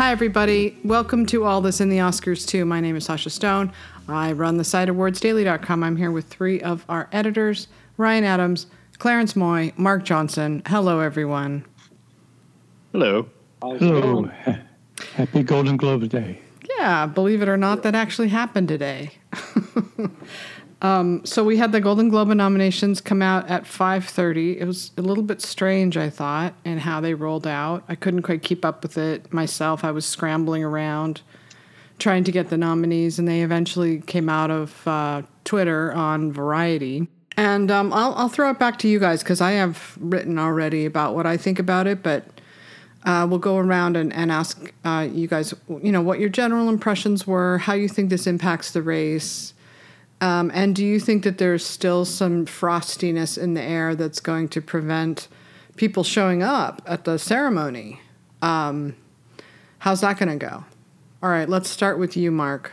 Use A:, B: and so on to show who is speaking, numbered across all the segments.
A: Hi, everybody. Welcome to All This in the Oscars, too. My name is Sasha Stone. I run the site awardsdaily.com. I'm here with three of our editors Ryan Adams, Clarence Moye, Mark Johnson. Hello, everyone.
B: Hello.
C: Hello. Happy Golden Globes Day.
A: Yeah, believe it or not, that actually happened today. um, so we had the Golden Globe nominations come out at 5:30. It was a little bit strange, I thought, in how they rolled out. I couldn't quite keep up with it myself. I was scrambling around trying to get the nominees, and they eventually came out of uh, Twitter on Variety. And um, I'll, I'll throw it back to you guys because I have written already about what I think about it, but uh, we'll go around and, and ask uh, you guys, you know, what your general impressions were, how you think this impacts the race, um, and do you think that there's still some frostiness in the air that's going to prevent people showing up at the ceremony? Um, how's that going to go? All right, let's start with you, Mark.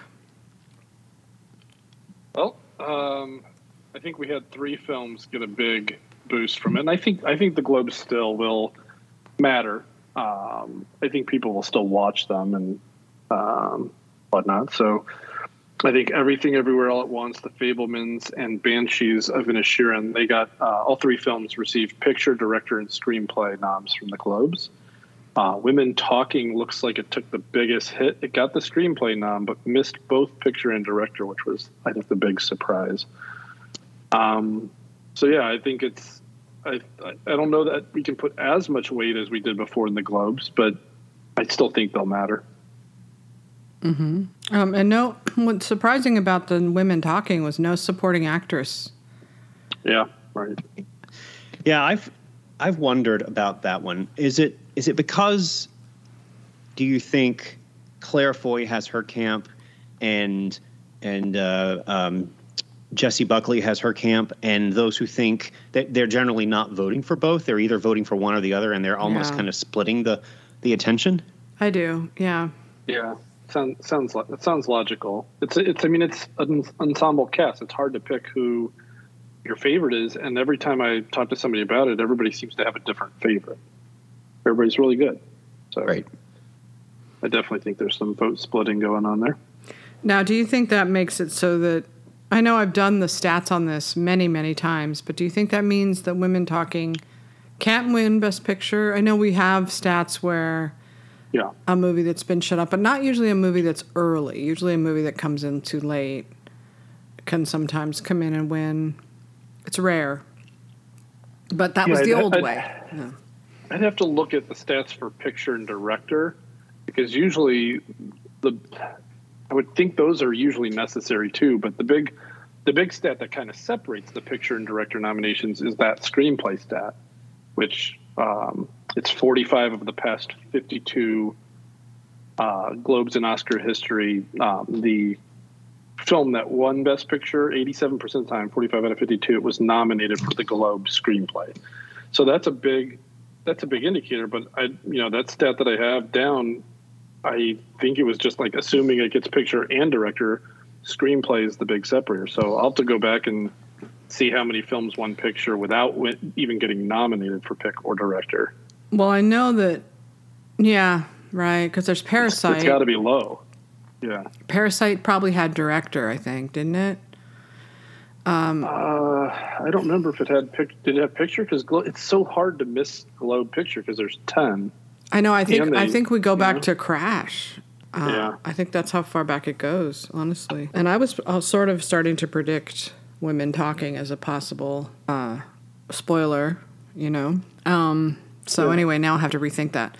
D: Well, um, I think we had three films get a big boost from it, and I think I think the Globes still will matter. Um, I think people will still watch them and um, whatnot. So I think everything, everywhere, all at once, The Fabelmans and Banshees of Inisherin, they got uh, all three films received picture, director, and screenplay noms from the Globes. Uh, Women Talking looks like it took the biggest hit. It got the screenplay nom, but missed both picture and director, which was, I think, the big surprise. Um, so yeah, I think it's. I I don't know that we can put as much weight as we did before in the Globes, but I still think they'll matter.
A: Mm-hmm. Um, and no, what's surprising about the women talking was no supporting actress.
D: Yeah, right.
B: Yeah, I've I've wondered about that one. Is it is it because do you think Claire Foy has her camp and and uh, um, Jessie Buckley has her camp, and those who think that they're generally not voting for both, they're either voting for one or the other, and they're almost
A: Yeah.
B: kind of splitting the the attention.
A: I do, yeah.
D: Yeah, sounds sounds like that sounds logical. It's it's. I mean, it's an ensemble cast. It's hard to pick who your favorite is, and every time I talk to somebody about it, everybody seems to have a different favorite. Everybody's really good. So
B: Right.
D: I definitely think there's some vote splitting going on there.
A: Now, do you think that makes it so that I know I've done the stats on this many, many times, but do you think that means that women talking can't win Best Picture? I know we have stats where
D: Yeah.
A: a movie that's been shut up, but not usually a movie that's early. Usually a movie that comes in too late can sometimes come in and win. It's rare. But that was the
D: I'd-
A: old
D: I'd-
A: way. Yeah.
D: I'd have to look at the stats for picture and director because usually the I would think those are usually necessary too. But the big the big stat that kind of separates the picture and director nominations is that screenplay stat, which um, it's 45 of the past 52 uh, Globes in Oscar history. Um, the film that won Best Picture 87% of the time, 45 out of 52, it was nominated for the Globe screenplay. So that's a big that's a big indicator. But I, you know, that stat that I have down, I think it was just like assuming it gets picture and director. Screenplay is the big separator. So I'll have to go back and see how many films won picture without even getting nominated for pick or director.
A: Well, I know that, yeah, right, because there's Parasite.
D: It's
A: Parasite.
D: got to be low. Yeah.
A: Parasite probably had director, I think, didn't it?
D: Uh, I don't remember if it had pic- did it have picture because Glo- it's so hard to miss Globe picture because there's ten.
A: I know. I think
D: And
A: I think we go back
D: yeah.
A: to Crash. Uh,
D: Yeah.
A: I think that's how far back it goes, honestly. And I was uh, sort of starting to predict women talking as a possible uh, spoiler, you know. Um, so
D: Yeah.
A: anyway, now I have to rethink that.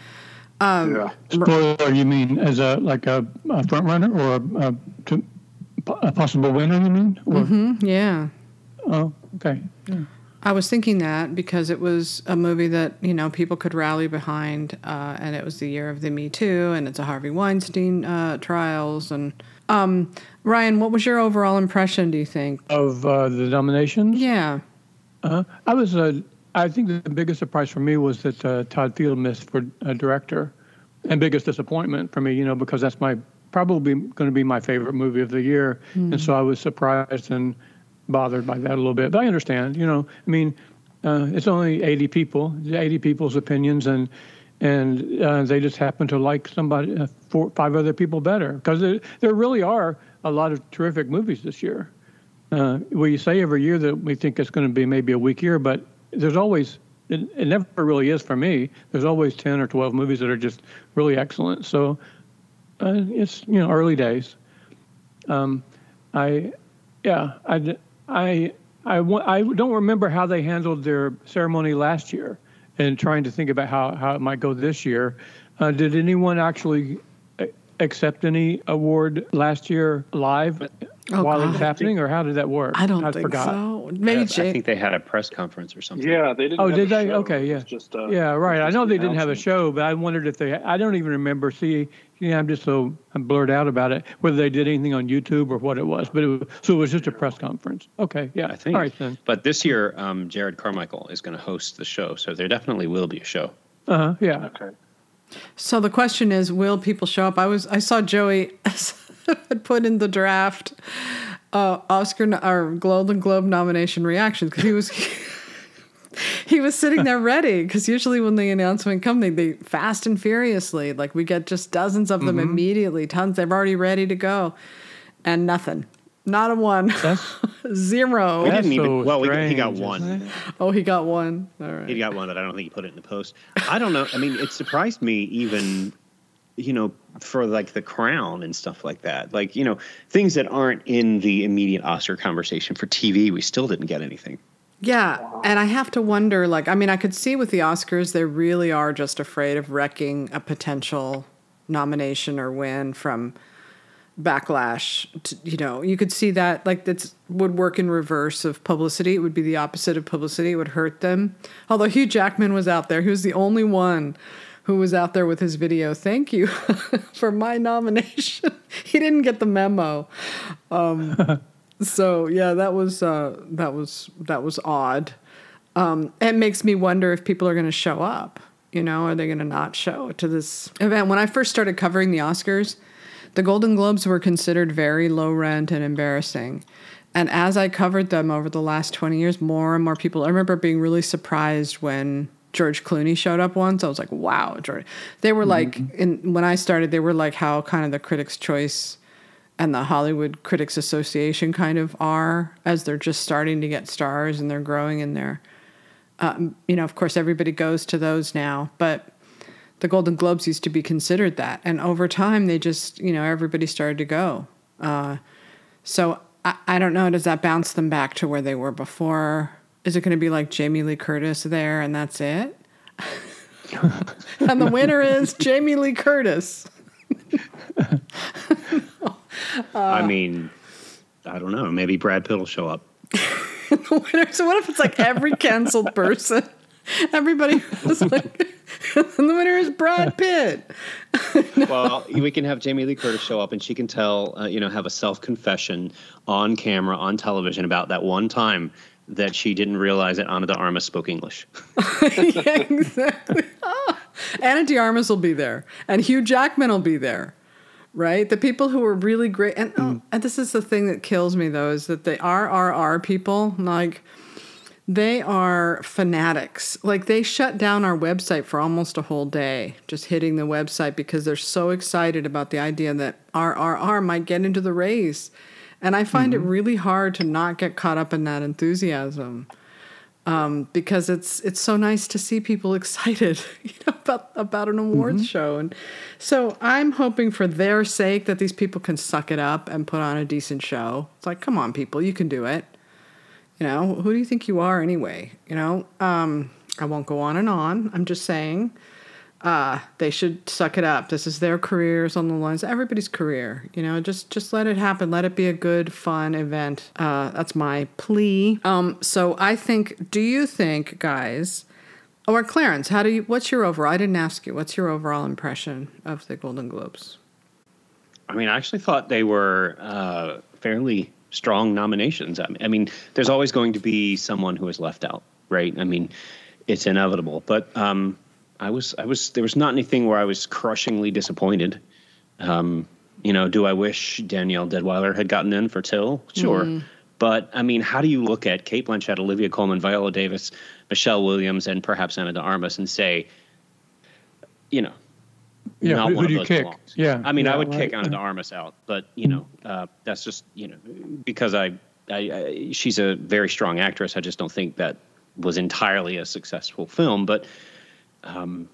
D: yeah.
C: Spoiler, you mean as a like a, a front runner or a, a, to, a possible winner? You mean? Or,
A: Mm, Yeah.
C: Oh, okay.
A: I was thinking that because it was a movie that you know people could rally behind, uh, and it was the year of the Me Too, and it's a Harvey Weinstein uh, trials. And um, Ryan, what was your overall impression? Do you think?
C: Of uh, the nominations,
A: Yeah,
C: uh, I was. I think the biggest surprise for me was that uh, Todd Field missed for uh, director, and biggest disappointment for me, you know, because that's my probably going to be my favorite movie of the year, and so I was surprised and bothered by that a little bit. But I understand, you know, I mean, uh, it's only 80 people, 80 people's opinions, and and uh, they just happen to like somebody, uh, four, five other people better. Because there, there really are a lot of terrific movies this year. Uh, we say every year that we think it's going to be maybe a weak year, but there's always it, it never really is for me. There's always ten or twelve movies that are just really excellent. So uh, it's you know early days. Um, I yeah I I I I don't remember how they handled their ceremony last year, and trying to think about how how it might go this year. Uh, did anyone actually uh, accept any award last year live
A: Oh,
C: while it was happening, or how did that work?
A: I don't
C: I
A: think
C: forgot.
A: so. Maybe
B: I
A: Jay.
B: think they had a press conference or something.
D: Yeah, they didn't.
C: Oh,
D: have
C: did
D: a
C: they?
D: show.
C: Okay, yeah.
D: just, uh,
C: Yeah, right.
D: it
C: I know they didn't have a show, but I wondered if they. I don't even remember. See, yeah, I'm just so I'm blurred out about it. Whether they did anything on YouTube or what it was, but it was, so it was just a press conference. Okay, yeah.
B: I think.
C: All right then.
B: But this year, um, Jerrod Carmichael is going to host the show, so there definitely will be a show.
C: Uh huh. Yeah.
D: Okay.
A: So the question is, will people show up? I was I saw Joey had put in the draft uh, Oscar no- or Golden Globe nomination reactions because he was he was sitting there ready because usually when the announcement comes, they, they fast and furiously like we get just dozens of them immediately tons they're already ready to go and nothing not a one, zero.
B: That's We
C: That's
B: didn't even.
C: so
B: well, we, he got
C: strange,
B: one.
C: isn't it?
A: oh he got one all right
B: He got one but I don't think he put it in the post. I don't know. I mean, it surprised me even, you know, for like the crown and stuff like that. Like, you know, things that aren't in the immediate Oscar conversation for TV, we still didn't get anything.
A: Yeah, and I have to wonder like I mean I could see with the Oscars they really are just afraid of wrecking a potential nomination or win from backlash to, you know you could see that like that would work in reverse of publicity it would be the opposite of publicity it would hurt them although hugh jackman was out there he was the only one who was out there with his video thank you for my nomination he didn't get the memo so yeah, that was uh, that was that was odd. Um, it makes me wonder if people are going to show up. You know, are they going to not show to this event? When I first started covering the Oscars, the Golden Globes were considered very low rent and embarrassing. And as I covered them over the last 20 years, more and more people, I remember being really surprised when George Clooney showed up once. I was like, wow, George. They were like, in, when I started, they were like how kind of the Critics' Choice and the Hollywood Critics Association kind of are as they're just starting to get stars and they're growing in their, um, you know, of course, everybody goes to those now, but the Golden Globes used to be considered that. And over time, they just, you know, everybody started to go. Uh, so I, I don't know, does that bounce them back to where they were before? Is it going to be like Jamie Lee Curtis there and that's it? and the winner is Jamie Lee Curtis.
B: I mean, I don't know. Maybe Brad Pitt will show up.
A: the winner. So what if it's like every canceled person? Everybody was like, and the winner is Brad Pitt.
B: well, we can have Jamie Lee Curtis show up, and she can tell, uh, you know, have a self confession on camera, on television about that one time that she didn't realize that Ana de Armas spoke English.
A: yeah, exactly. Ah. Ana de Armas will be there, and Hugh Jackman will be there. Right, the people who are really great, and, oh, and this is the thing that kills me though, is that the RRR people, like, they are fanatics. Like they shut down our website for almost a whole day, just hitting the website because they're so excited about the idea that RRR might get into the race. And I find it really hard to not get caught up in that enthusiasm. Um, because it's it's so nice to see people excited you know, about about an awards show, and so I'm hoping for their sake that these people can suck it up and put on a decent show. It's like, come on, people, you can do it. You know, who do you think you are anyway? You know, um, I won't go on and on. I'm just saying, uh, they should suck it up. This is their careers on the lines. Everybody's career. You know, just just let it happen. Let it be a good, fun event. Uh, that's my plea. Um, so I think. Do you think, guys? Or Clarence, how do you? What's your overall? I didn't ask you. What's your overall impression of the Golden Globes?
B: I mean, I actually thought they were uh, fairly strong nominations. I mean, there's always going to be someone who is left out, right? I mean, it's inevitable. But um, I was, I was, there was not anything where I was crushingly disappointed. Um, you know, do I wish Danielle Deadwyler had gotten in for Till? Sure. But I mean, how do you look at Cate Blanchett, Olivia Colman, Viola Davis, Michelle Williams, and perhaps Ana de Armas and say, you know,
C: Yeah,
B: not
C: who-
B: one
C: who do
B: of
C: you
B: those
C: kick?
B: belongs.
C: Yeah,
B: I mean,
C: yeah,
B: I would
C: right.
B: kick Ana de Armas out, but you know, uh, that's just you know because I, I, I she's a very strong actress. I just don't think that was entirely a successful film. But um,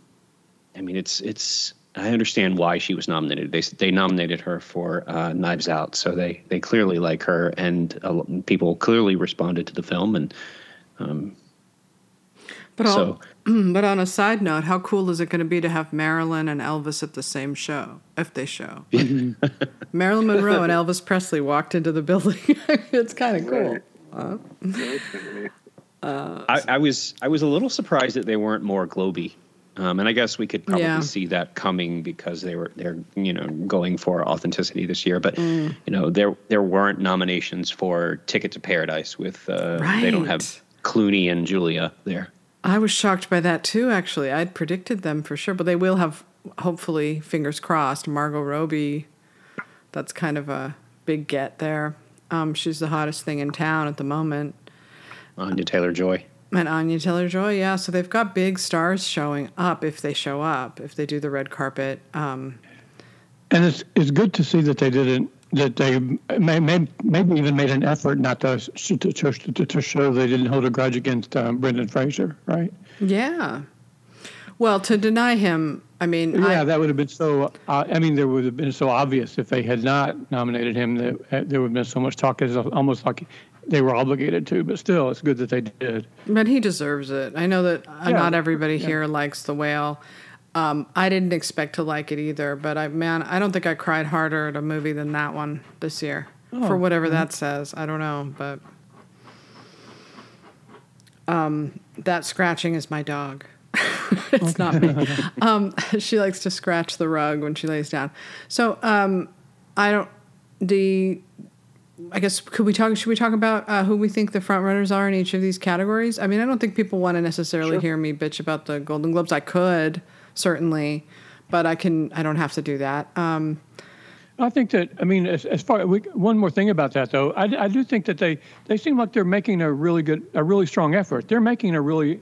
B: I mean, it's it's. I understand why she was nominated. They they nominated her for uh, Knives Out, so they they clearly like her, and uh, people clearly responded to the film, and
A: But
B: so.
A: all, but on a side note, how cool is it going to be to have Marilyn and Elvis at the same show if they show? Marilyn Monroe and Elvis Presley walked into the building. it's kind of cool.
D: Right. That's.
B: I, I was I was a little surprised that they weren't more globy, um, and I guess we could probably
A: Yeah.
B: see that coming because they were they're you know going for authenticity this year. But
A: Mm.
B: you know there there weren't nominations for Ticket to Paradise with uh, they don't have Clooney and Julia there.
A: I was shocked by that too. Actually, I'd predicted them for sure, but they will have hopefully fingers crossed. Margot Robbie, that's kind of a big get there. Um, she's the hottest thing in town at the moment.
B: Anya Taylor Joy.
A: And Anya Taylor Joy, yeah. So they've got big stars showing up if they show up, if they do the red carpet. Um,
C: And it's it's good to see that they didn't that they may, may, maybe even made an effort not to to, to, to, show they didn't hold a grudge against um, Brendan Fraser, right?
A: yeah. Well, to deny him, I mean,
C: Yeah,
A: I,
C: that would have been so. Uh, I mean, there would have been so obvious if they had not nominated him. That uh, there would have been so much talk. It's almost like they were obligated to. But still, it's good that they did.
A: but he deserves it. I know that uh,
C: Yeah,
A: not everybody
C: yeah.
A: here likes the whale. Um, I didn't expect to like it either, but I man, I don't think I cried harder at a movie than that one this year. for
C: Oh,
A: whatever that says, I don't know, but um, that scratching is my dog. it's not me. Um, she likes to scratch the rug when she lays down. So um, I don't. The I guess could we talk? Should we talk about uh, who we think the front runners are in each of these categories? I mean, I don't think people want to necessarily hear me bitch about the Golden Globes. I could certainly, but I can. I don't have to do that. Um,
C: I think that I mean, as, as far we, one more thing about that though, I, I do think that they they seem like they're making a really good, a really strong effort. They're making a really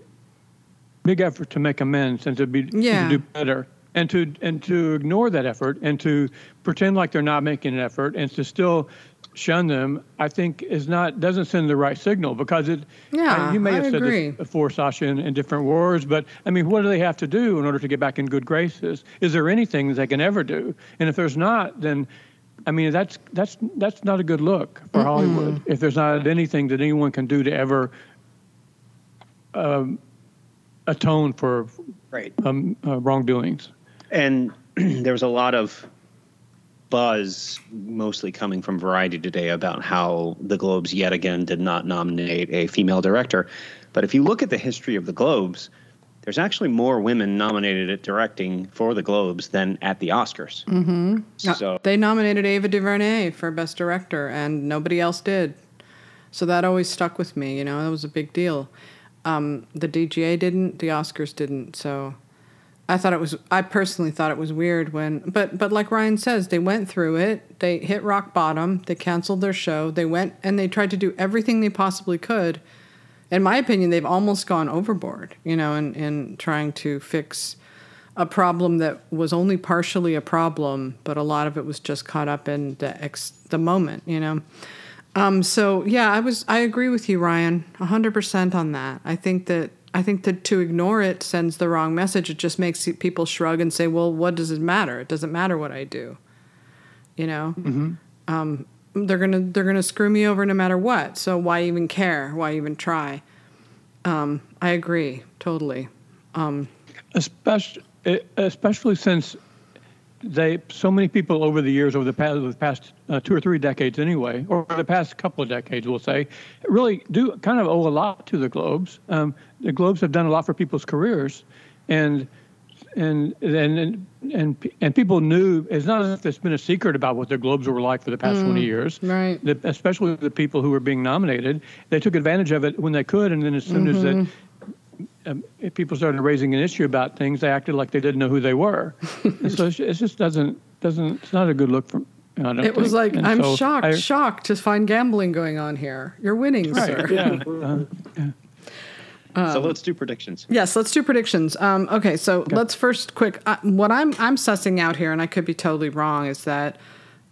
C: big effort to make amends and to be
A: Yeah.
C: to do better, and to and to ignore that effort and to pretend like they're not making an effort and to still shun them. I think is not doesn't send the right signal because it.
A: Yeah, I,
C: you may
A: I
C: have said this before, Sasha, in, in different words, but I mean, what do they have to do in order to get back in good graces? Is there anything they can ever do? And if there's not, then I mean, that's that's that's not a good look for Hollywood. If there's not anything that anyone can do to ever um, atone for
B: Right.
C: um, uh, wrongdoings.
B: And there was a lot of buzz, mostly coming from Variety today, about how the Globes yet again did not nominate a female director. But if you look at the history of the Globes, there's actually more women nominated at directing for the Globes than at the Oscars. Mm-hmm. So
A: they nominated Ava DuVernay for Best Director, and nobody else did. So that always stuck with me. You know, that was a big deal. Um, the DGA didn't, the Oscars didn't. So I thought it was. I personally thought it was weird when, but but like Ryan says, they went through it. They hit rock bottom. They canceled their show. They went and they tried to do everything they possibly could. In my opinion, they've almost gone overboard. You know, in in trying to fix a problem that was only partially a problem, but a lot of it was just caught up in the ex, the moment, you know. Um, so yeah, I was I agree with you, Ryan, hundred percent on that. I think that I think that to ignore it sends the wrong message. It just makes people shrug and say, "Well, what does it matter? It doesn't matter what I do," you know. Um, they're gonna they're gonna screw me over no matter what. So why even care? Why even try? Um, I agree totally.
C: especially especially since they so many people over the years over the past the past uh, two or three decades anyway or the past couple of decades we'll say really do kind of owe a lot to the globes. Um, the globes have done a lot for people's careers and and and and and, and people knew it's not as if it's been a secret about what the globes were like for the past 20 years
A: right.
C: the, especially the people who were being nominated. They took advantage of it when they could and then as soon as that um, if people started raising an issue about things, they acted like they didn't know who they were. and so it just doesn't doesn't. It's not a good look for. I don't
A: It was like
C: And
A: I'm
C: so
A: shocked,
C: I-
A: shocked to find gambling going on here. You're winning,
C: Right.
A: sir.
C: Yeah. uh,
B: so let's do predictions.
A: Yes, let's do predictions. Um, okay, so let's first quick. Uh, what I'm I'm sussing out here, and I could be totally wrong, is that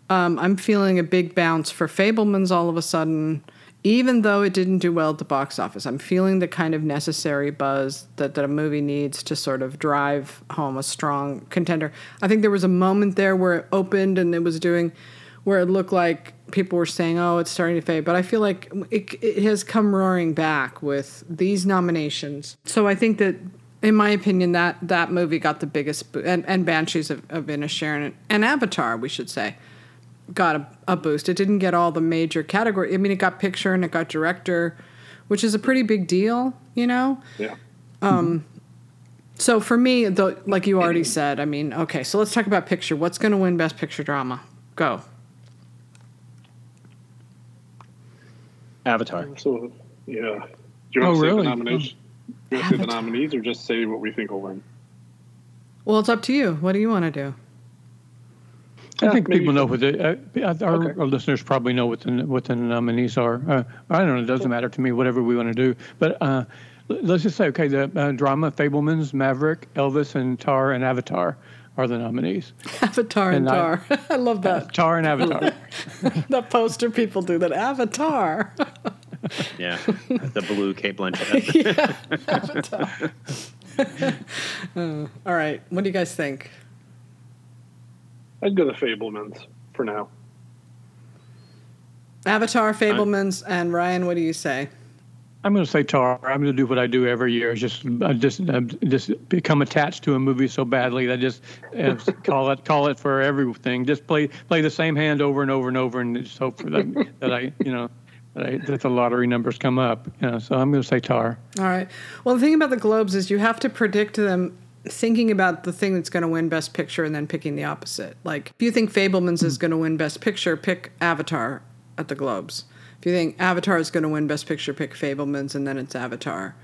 A: um, I'm feeling a big bounce for Fabelmans all of a sudden, even though it didn't do well at the box office. I'm feeling the kind of necessary buzz that, that a movie needs to sort of drive home a strong contender. I think there was a moment there where it opened and it was doing, where it looked like people were saying, "Oh, it's starting to fade," but I feel like it, it has come roaring back with these nominations. So I think that in my opinion, that that movie got the biggest and and Banshees of, of Inisherin and, and Avatar, we should say, got a, a boost. It didn't get all the major category. I mean, it got picture and it got director, which is a pretty big deal, you know.
D: Yeah.
A: Um, so for me, though, like you already mm-hmm. said, I mean, okay, so let's talk about picture. What's going to win Best Picture Drama? Go.
B: Avatar.
D: So, yeah. Do you
C: Oh,
D: want to say
C: really?
D: the nomination? Oh. Do you want to say the nominees or just say what we think will win?
A: Well, it's up to you. What do you want to do?
C: I
D: Yeah,
C: think people know what the uh, our,
D: Okay.
C: our listeners probably know what the what the nominees are. Uh, I don't know. It doesn't matter to me. Whatever we want to do. But uh, l- let's just say, okay, the uh, drama, Fabelmans, Maverick, Elvis, and Tar and Avatar are the nominees.
A: Avatar and
C: And I-
A: Tar. I love that.
C: Tar and Avatar.
A: that poster people do that. Avatar.
B: Yeah, the blue Cate Blanchett.
A: yeah, Avatar. Uh, all right. What do you guys think?
D: I'd go the Fabelmans for now.
A: Avatar, Fabelmans, and Ryan. What do you say?
C: I'm going to say Tar. I'm going to do what I do every year. Just I just uh, just become attached to a movie so badly that I just uh, call it call it for everything. Just play play the same hand over and over and over, and just hope for that that I you know that, I, that the lottery numbers come up. You know, so I'm going to say Tar.
A: All right. Well, the thing about the Globes is you have to predict them thinking about the thing that's going to win Best Picture and then picking the opposite. Like, if you think Fabelmans is going to win Best Picture, pick Avatar at the Globes. If you think Avatar is going to win Best Picture, pick Fabelmans and then it's Avatar.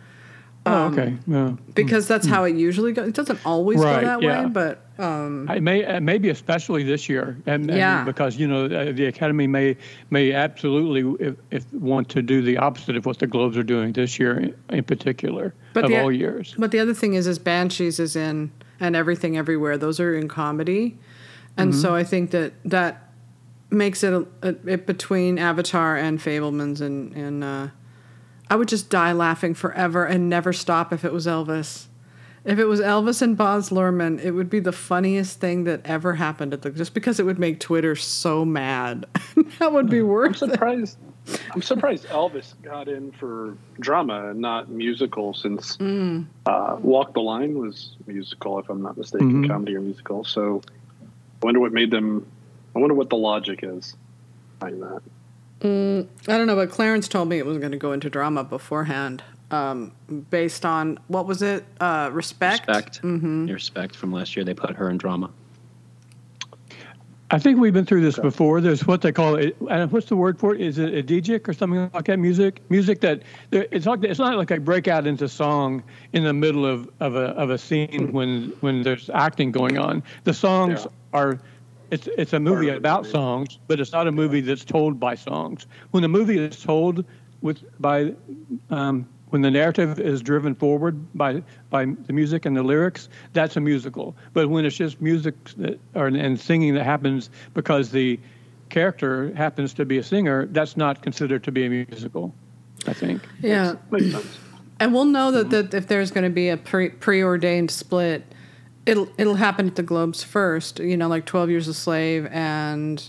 C: Oh, um, okay. Yeah.
A: Because that's hmm. how it usually goes. It doesn't always
C: Right,
A: go that
C: yeah.
A: way, but um,
C: I may uh, maybe especially this year, and, and
A: Yeah.
C: because you know uh, the Academy may may absolutely if, if want to do the opposite of what the Globes are doing this year in, in particular
A: But
C: of
A: the-
C: all years.
A: But the other thing is, is Banshees is in and Everything Everywhere. Those are in comedy, and so I think that that makes it, a, a, it between Avatar and Fabelmans, and and uh, I would just die laughing forever and never stop if it was Elvis. If it was Elvis and Baz Luhrmann, it would be the funniest thing that ever happened at the just because it would make Twitter so mad. that would be
D: I'm
A: worth it.
D: surprised. I'm surprised Elvis got in for drama and not musical, since
A: Mm.
D: uh, Walk the Line was musical, if I'm not mistaken,
C: Mhm.
D: comedy or musical. So, I wonder what made them. I wonder what the logic is behind that.
A: I don't know, but Clarence told me it was going to go into drama beforehand, um, based on what was it? Uh, respect.
B: Respect. Mm-hmm. Respect from last year. They put her in drama.
C: I think we've been through this before. There's what they call it. And what's the word for it? Is it a DJ or something like that? Music, music that it's like it's not like I break out into song in the middle of, of a of a scene when when there's acting going on. The songs
D: Yeah.
C: are. It's it's a movie about
D: movie.
C: songs, but it's not a movie that's told by songs. When the movie is told with by um, when the narrative is driven forward by by the music and the lyrics, that's a musical. But when it's just music that, or and singing that happens because the character happens to be a singer, that's not considered to be a musical. I think.
A: Yeah, and we'll know that, that if there's going to be a pre- preordained split, it'll it'll happen at the Globes first. You know, like Twelve Years a Slave and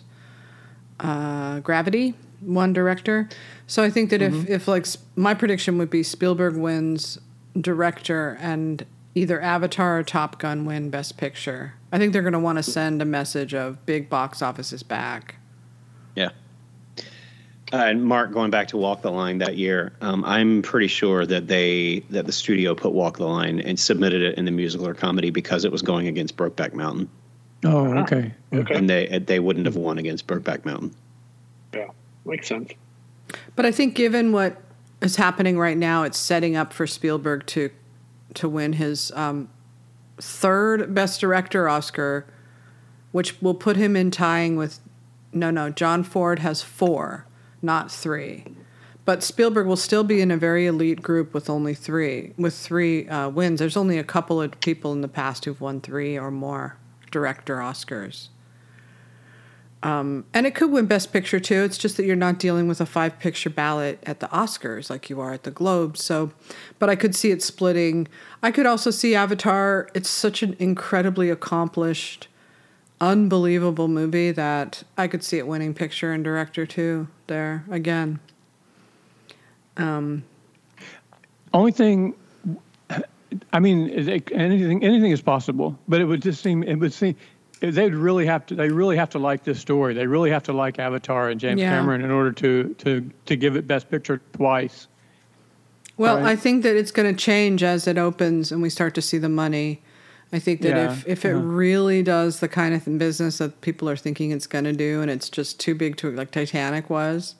A: uh, Gravity, one director. So I think that if if like my prediction would be Spielberg wins director and either Avatar or Top Gun win Best Picture. I think they're going to want to send a message of big box office is back.
B: Yeah. Uh, and Mark, going back to Walk the Line that year, um, I'm pretty sure that they that the studio put Walk the Line and submitted it in the musical or comedy because it was going against Brokeback Mountain,
C: Oh, okay.
D: Okay.
B: and they they wouldn't have won against Brokeback Mountain.
D: Makes sense.
A: But I think given what is happening right now, it's setting up for Spielberg to to win his um, third Best Director Oscar, which will put him in tying with no no John Ford has four, not three. but Spielberg will still be in a very elite group with only three with three uh, wins. There's only a couple of people in the past who've won three or more director Oscars. Um, and it could win Best Picture too. It's just that you're not dealing with a five picture ballot at the Oscars like you are at the Globes. So, but I could see it splitting. I could also see Avatar. It's such an incredibly accomplished, unbelievable movie that I could see it winning picture and director too. There again. Um,
C: Only thing, I mean, anything anything is possible, but it would just seem it would seem they'd really have to they really have to like this story. They really have to like Avatar and James
A: Yeah.
C: Cameron in order to to to give it Best Picture twice.
A: Well,
C: Right.
A: I think that it's going to change as it opens and we start to see the money. I think that
C: Yeah,
A: if, if it
C: uh-huh.
A: really does the kind of business that people are thinking it's going to do and it's just too big to, like Titanic was,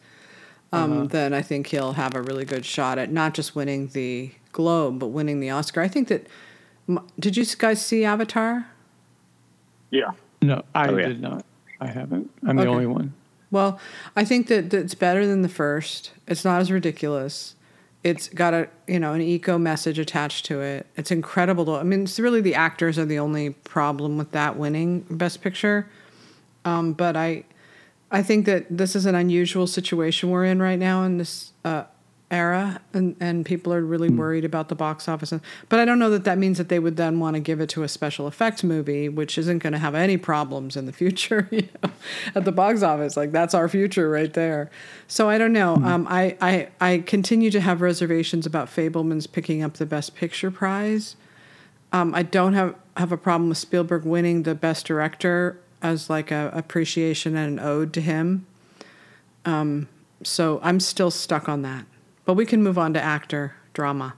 A: um,
C: Uh-huh.
A: then I think he'll have a really good shot at not just winning the Globe, but winning the Oscar. I think that. Did you guys see Avatar?
D: Yeah.
C: No, I
B: Oh, yeah.
C: did not. I haven't. I'm the only one.
A: Well, I think that, that it's better than the first. It's not as ridiculous. It's got a you know an eco message attached to it. It's incredible. To, I mean, it's really the actors are the only problem with that winning Best Picture. Um, but I, I think that this is an unusual situation we're in right now in this uh, era, and, and people are really worried about the box office. But I don't know that that means that they would then want to give it to a special effects movie, which isn't going to have any problems in the future, you know, at the box office. Like that's our future right there. So I don't know. Um, I, I I continue to have reservations about Fabelman's picking up the Best Picture prize. Um, I don't have have a problem with Spielberg winning the Best Director as like a appreciation and an ode to him. Um, so I'm still stuck on that. But we can move on to actor drama.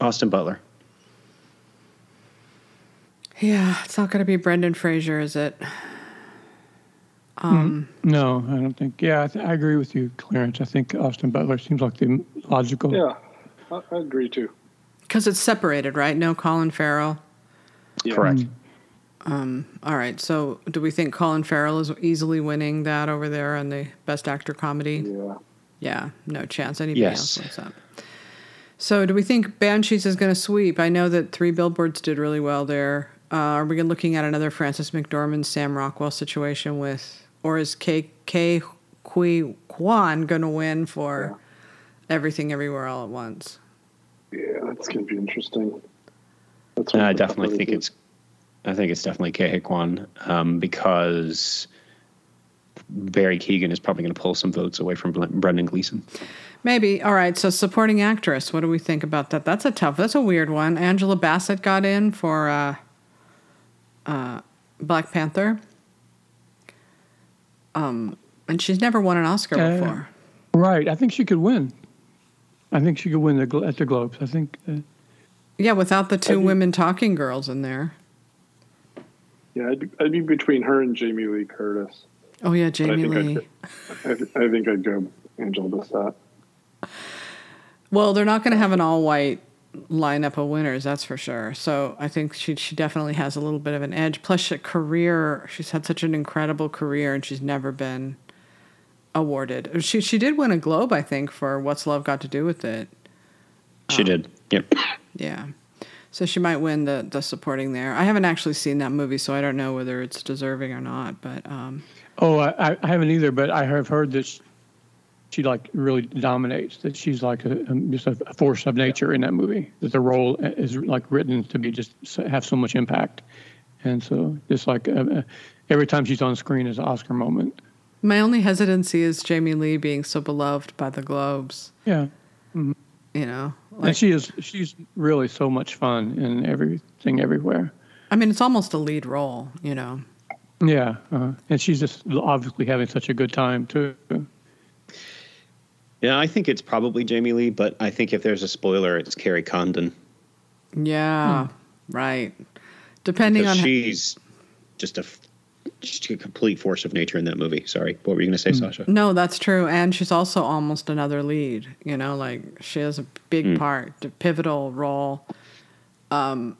B: Austin Butler.
A: Yeah, it's not going to be Brendan Fraser, is it? Um,
C: No, I don't think. Yeah, I, th- I agree with you, Clarence. I think Austin Butler seems like the logical.
D: Yeah. I, I agree too.
A: Because it's separated, right? No Colin Farrell.
D: Yeah.
B: Correct.
A: Um, all right. So, do we think Colin Farrell is easily winning that over there on the Best Actor Comedy?
D: Yeah.
A: Yeah, no chance. Anybody
B: Yes.
A: else wants that? So, do we think Banshees is going to sweep? I know that Three Billboards did really well there. Uh, are we looking at another Frances McDormand, Sam Rockwell situation with, or is K K Huy Quan going to win for Everything Everywhere All at Once?
D: Yeah, that's gonna be interesting. That's
B: I definitely think
D: ones.
B: it's. I think it's definitely Ke Huy Quan um, because Barry Keoghan is probably going to pull some votes away from Brendan Gleeson.
A: Maybe. All right. So, supporting actress. What do we think about that? That's a tough. That's a weird one. Angela Bassett got in for uh, uh, Black Panther. Um, and she's never won an Oscar
C: Uh,
A: before.
C: Right. I think she could win. I think she could win the, at the Globes. I think. Uh,
A: Yeah, without the two
D: think-
A: women talking girls in there.
D: Yeah, I'd be, I'd be between her and Jamie Lee Curtis.
A: Oh yeah,
D: But I
A: Jamie
D: I'd
A: Lee.
D: go- I, I think I'd go Angela Bassett.
A: Well, they're not going to have an all-white lineup of winners, that's for sure. So I think she she definitely has a little bit of an edge. Plus, a career. She's had such an incredible career, and she's never been awarded. She she did win a Globe, I think, for What's Love Got to Do with It.
B: She um, did. Yep.
A: Yeah. So she might win the the supporting there. I haven't actually seen that movie, so I don't know whether it's deserving or not. But um,
C: oh, I, I haven't either, but I have heard that she, she like really dominates. That she's like a, just a force of nature in that movie. That the role is like written to be just have so much impact, and so just like uh, uh, every time she's on screen is an Oscar moment.
A: my only hesitancy is Jamie Lee being so beloved by the Globes.
C: Yeah.
A: You know,
C: and she is she's really so much fun in everything everywhere
A: I mean, it's almost a lead role. You know.
C: yeah uh, and she's just obviously having such a good time too
B: Yeah, I think it's probably Jamie Lee, but I think if there's a spoiler, it's Kerry Condon
A: Yeah. Right. Depending
B: because
A: on
B: she's just a f- just a complete force of nature in that movie. Sorry, what were you going to say, Sasha?
A: No, that's true. And she's also almost another lead. You know, like she has a big part, a pivotal role. Um,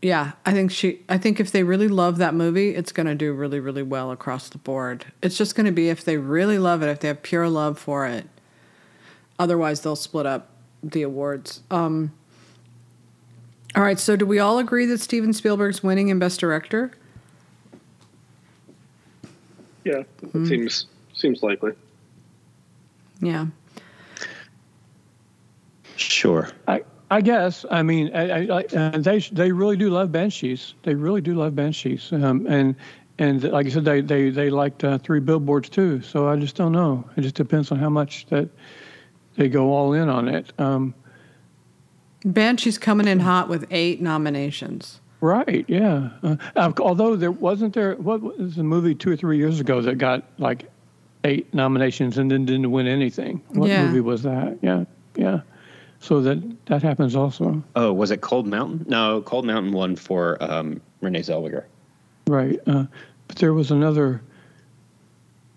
A: Yeah, I think she. I think if they really love that movie, it's going to do really, really well across the board. It's just going to be if they really love it, if they have pure love for it. Otherwise, they'll split up the awards. Um, all right. So, do we all agree that Steven Spielberg's winning in Best Director?
D: Yeah, it seems seems likely.
A: Yeah.
B: Sure.
C: I, I guess. I mean, I, I, I, and they they really do love Banshees. They really do love Banshees. Um, and and like I said, they they they liked uh, Three Billboards too. So I just don't know. It just depends on how much that they go all in on it. Um,
A: Banshee's coming in hot with eight nominations.
C: Right? Yeah. Uh, although there wasn't there what was a movie two or three years ago that got like eight nominations and then didn't win anything. What
A: Yeah.
C: movie was that? Yeah. Yeah. So that that happens also.
B: Oh, was it Cold Mountain? No, Cold Mountain won for um, Renee Zellweger.
C: Right. Uh, but there was another.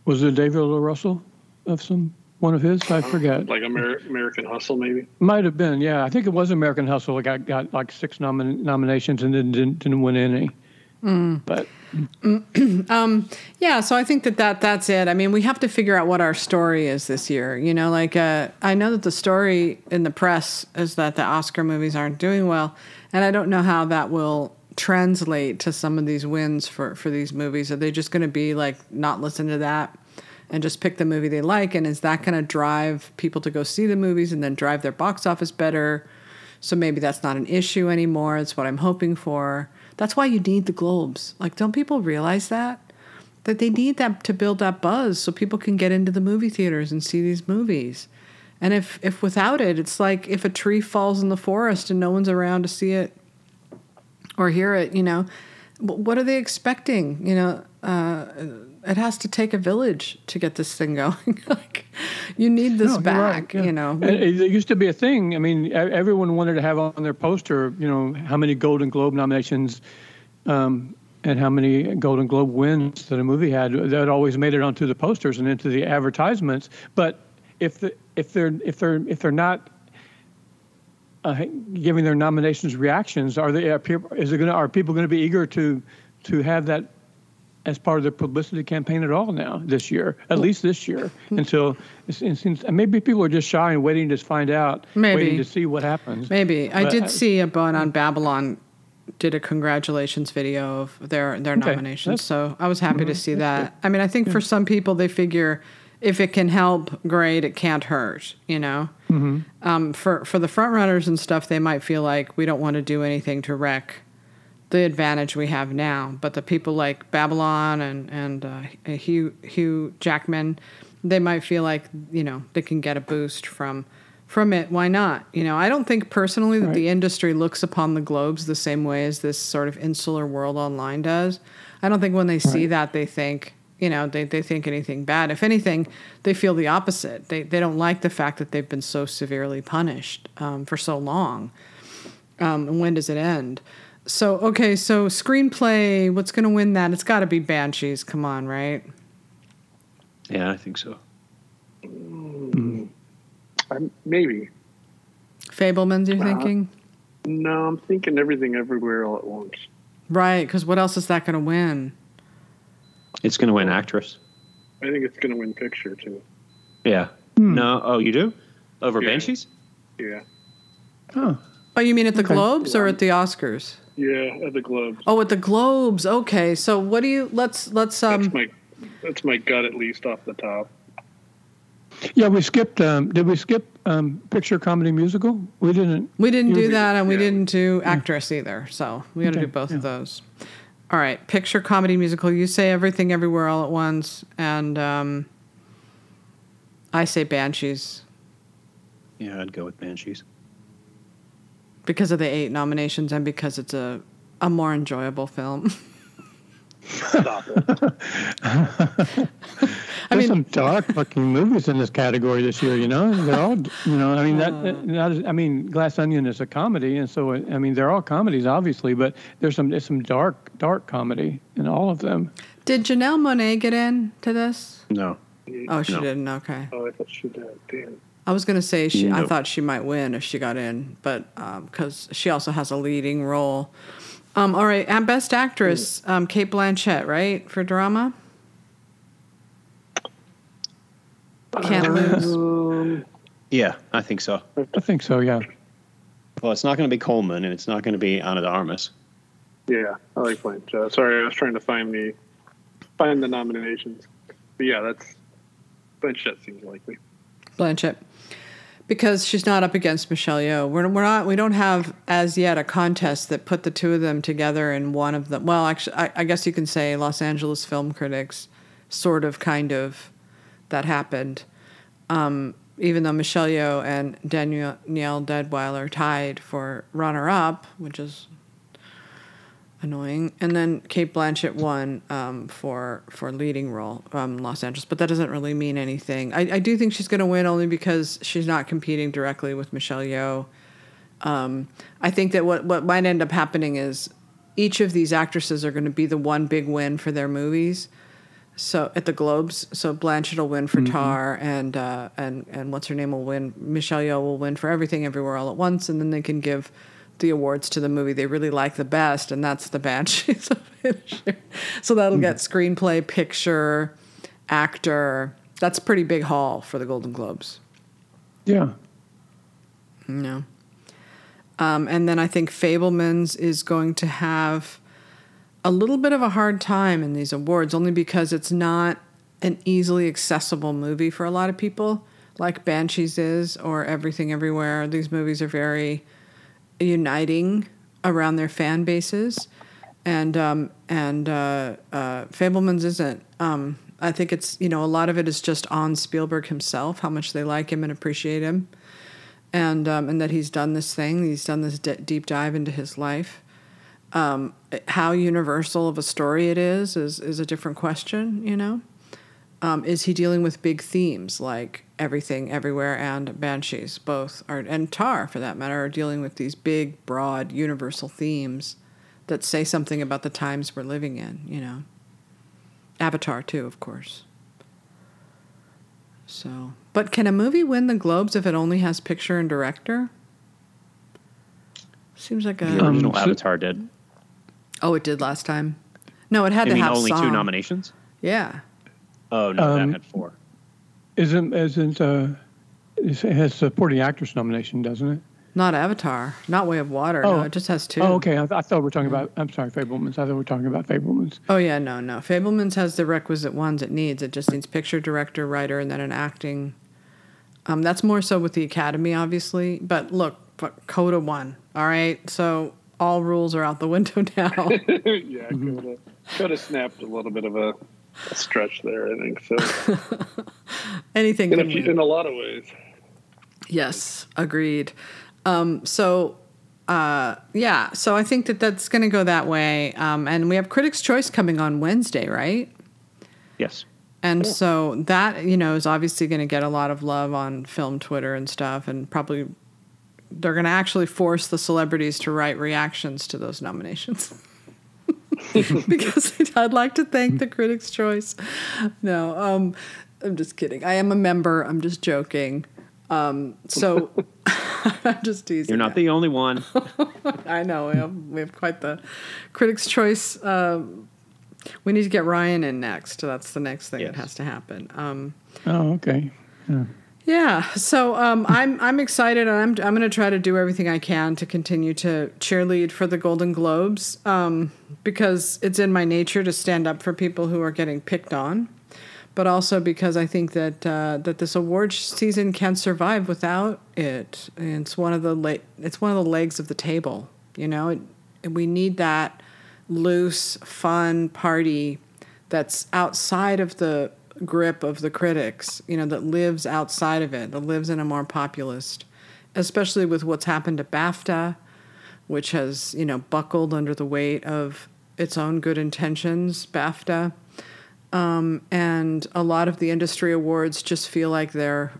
C: Was it David O. Russell of some one of his? I forget.
D: Like Amer- American Hustle, maybe.
C: Might have been. Yeah, I think it was American Hustle. It got got like six nomin- nominations and then didn't didn't win any. But
A: Yeah, so I think that, that that's it. I mean, we have to figure out what our story is this year. You know, like uh, I know that the story in the press is that the Oscar movies aren't doing well, and I don't know how that will translate to some of these wins for for these movies. Are they just going to be like not listen to that and just pick the movie they like? And is that going to drive people to go see the movies and then drive their box office better? So maybe that's not an issue anymore. It's what I'm hoping for. That's why you need the Globes. Like, don't people realize that? That they need that to build that buzz so people can get into the movie theaters and see these movies. And if, if without it, it's like if a tree falls in the forest and no one's around to see it or hear it, you know, what are they expecting? You know, uh, it has to take a village to get this thing going. like, you need this
C: No,
A: back,
C: right, yeah.
A: you know.
C: It, it used to be a thing. I mean, everyone wanted to have on their poster, you know, how many Golden Globe nominations um, and how many Golden Globe wins that a movie had. That always made it onto the posters and into the advertisements. But if the if they're if they're if they're not uh, giving their nominations reactions, are they are, peop- is it going to are people going to be eager to to have that as part of their publicity campaign at all now this year, at least this year, it, it seems and maybe people are just shy and waiting to find out,
A: Maybe.
C: waiting to see what happens.
A: Maybe I did
C: I-
A: see a bun on Babylon did a congratulations video of their their
C: Okay,
A: nominations,
C: that's-
A: so I was happy to see that. I mean, I think for some people they figure if it can help, great. It can't hurt, you know. Um, for for the front runners and stuff, they might feel like we don't want to do anything to wreck the advantage we have now. But the people like Babylon and and uh, Hugh Hugh Jackman, they might feel like you know they can get a boost from from it. Why not? You know, I don't think personally that the industry looks upon the globes the same way as this sort of insular world online does. I don't think when they see that they think you know they, they think anything bad if anything they feel the opposite they, they don't like the fact that they've been so severely punished um, for so long um, and when does it end so okay so screenplay what's going to win that it's got to be banshees come on right
B: Yeah, I think so.
D: I'm, maybe.
A: fabelmans you're
D: Uh,
A: thinking
D: No, I'm thinking everything everywhere all at once.
A: right because what else is that going to win
B: It's going to win actress.
D: I think it's going to win picture too.
B: Yeah. No. Oh, you do? Over
D: Yeah.
B: Banshees?
D: Yeah.
C: Oh,
A: oh you mean at the
C: Okay.
A: globes or at the oscars
D: Yeah, at the Globes.
A: oh at the globes okay so what do you let's let's um
D: that's my that's my gut at least off the top.
C: yeah. We skipped. Um, did we skip um, picture comedy musical? We didn't.
A: We didn't do that, and we
D: yeah.
A: didn't do actress either. So we got to
C: Okay,
A: do both of those. All right, picture comedy musical. You say everything everywhere all at once, and um, I say Banshees
B: Yeah, I'd go with Banshees.
A: Because of the eight nominations and because it's a a more enjoyable film.
D: Stop it.
C: There's
A: mean-
C: some dark fucking movies in this category this year. You know, they're all. You know, I mean that.
A: Uh.
C: that- not I mean, Glass Onion is a comedy, and so I mean they're all comedies, obviously, but there's some there's some dark dark comedy in all of them.
A: Did Janelle Monáe get in to this?
B: No.
A: Oh, she
B: No.
A: didn't. Okay.
D: Oh, I thought she did. Damn.
A: I was gonna say she. I thought she might win if she got in, but because she also has a leading role. Um, all right, and best actress, um, Cate Blanchett, right for drama. Can't lose.
D: Um,
B: Yeah, I think so.
C: I think so. Yeah.
B: Well, it's not going to be Colman, and it's not going to be Ana de Armas.
D: yeah, I like Blanchett. Sorry, I was trying to find the find the nominations. But yeah, that's Blanchett seems likely.
A: Blanchett, because she's not up against Michelle Yeoh. We're, we're not. We don't have as yet a contest that put the two of them together in one of them. Well, actually, I, I guess you can say Los Angeles Film Critics, sort of, kind of, that happened. Um, even though Michelle Yeoh and Danielle Deadwyler tied for runner-up, which is annoying. And then Cate Blanchett won um, for for leading role um, Los Angeles, but that doesn't really mean anything. I, I do think she's going to win only because she's not competing directly with Michelle Yeoh. Um, I think that what what might end up happening is each of these actresses are going to be the one big win for their movies. So at the Globes, so Blanchett will win for Tar, and uh, and and what's her name will win. Michelle Yeoh will win for Everything Everywhere All at Once, and then they can give the awards to the movie they really like the best, and that's the Banshees of Inisherin. So that'll get screenplay, picture, actor. That's a pretty big haul for the Golden Globes.
C: Yeah.
A: No. Um, and then I think Fabelmans is going to have a little bit of a hard time in these awards, only because it's not an easily accessible movie for a lot of people, like Banshees is or Everything Everywhere. These movies are very uniting around their fan bases, and um, and uh, uh, Fabelmans isn't. Um, I think it's you know a lot of it is just on Spielberg himself, how much they like him and appreciate him and um, and that he's done this thing. He's done this de- deep dive into his life. Um, how universal of a story it is is is a different question. You know, um, is he dealing with big themes like everything, everywhere, and Banshees? Both are, and Tar, for that matter, are dealing with these big, broad, universal themes that say something about the times we're living in. You know, Avatar too, of course. So, but can a movie win the Globes if it only has picture and director? Seems like a.
B: The original
C: Um,
B: Avatar did.
A: oh, it did last time. No, it had
B: I
A: to
B: mean,
A: have
B: only
A: song.
B: two nominations.
A: Yeah.
B: Oh no,
C: Um,
B: that had four.
C: Isn't isn't uh, it has supporting actress nomination, doesn't it?
A: Not Avatar, not Way of Water. No,
C: Oh.
A: it just has two.
C: Oh, okay. I, I thought we were talking about. I'm sorry, Fabelmans. I thought we were talking about Fabelmans.
A: Oh yeah, no, no. Fabelmans has the requisite ones it needs. It just needs picture, director, writer, and then an acting. Um, that's more so with the Academy, obviously. But look, but Coda won. All right, so all rules are out the window now.
D: yeah, could have could have snapped a little bit of a, a stretch there. I think so.
A: Anything
D: In a, few, in a lot of ways.
A: Yes, agreed. Um, so, uh, yeah, so I think that that's going to go that way. Um, and we have Critics' Choice coming on Wednesday, right?
B: Yes.
A: And so that, you know, is obviously going to get a lot of love on film Twitter and stuff. And probably they're going to actually force the celebrities to write reactions to those nominations. because I'd like to thank the Critics' Choice. No, um, I'm just kidding. I am a member. I'm just joking. Um, so I'm just teasing.
B: You're not
A: that.
B: the only one.
A: I know we have, we have quite the Critics' Choice. Um, we need to get Ryan in next. That's the next thing that has to happen. Um,
C: Oh, okay.
A: yeah, so um, I'm I'm excited, and I'm I'm going to try to do everything I can to continue to cheerlead for the Golden Globes um, because it's in my nature to stand up for people who are getting picked on, but also because I think that uh, that this award season can survive without it. And it's one of the la- it's one of the legs of the table. You know, it, we need that loose, fun party that's outside of the grip of the critics, you know, that lives outside of it, that lives in a more populist, especially with what's happened to BAFTA, which has, you know, buckled under the weight of its own good intentions, BAFTA. Um, and a lot of the industry awards just feel like they're,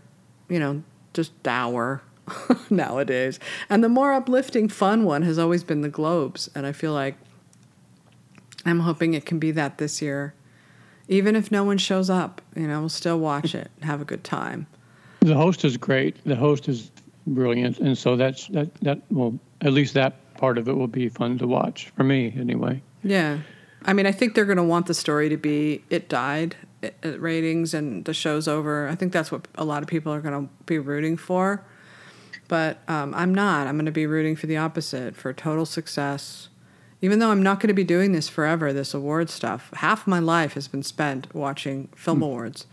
A: you know, just dour nowadays. And the more uplifting, fun one has always been the Globes. And I feel like I'm hoping it can be that this year. Even if no one shows up, you know, we'll still watch it, and have a good time.
C: The host is great. The host is brilliant, and so that's that that will at least that part of it will be fun to watch for me anyway.
A: Yeah. I mean, I think they're going to want the story to be it died it, it ratings and the show's over. I think that's what a lot of people are going to be rooting for. But um, I'm not. I'm going to be rooting for the opposite for total success. Even though I'm not going to be doing this forever, this award stuff, half my life has been spent watching film mm. awards.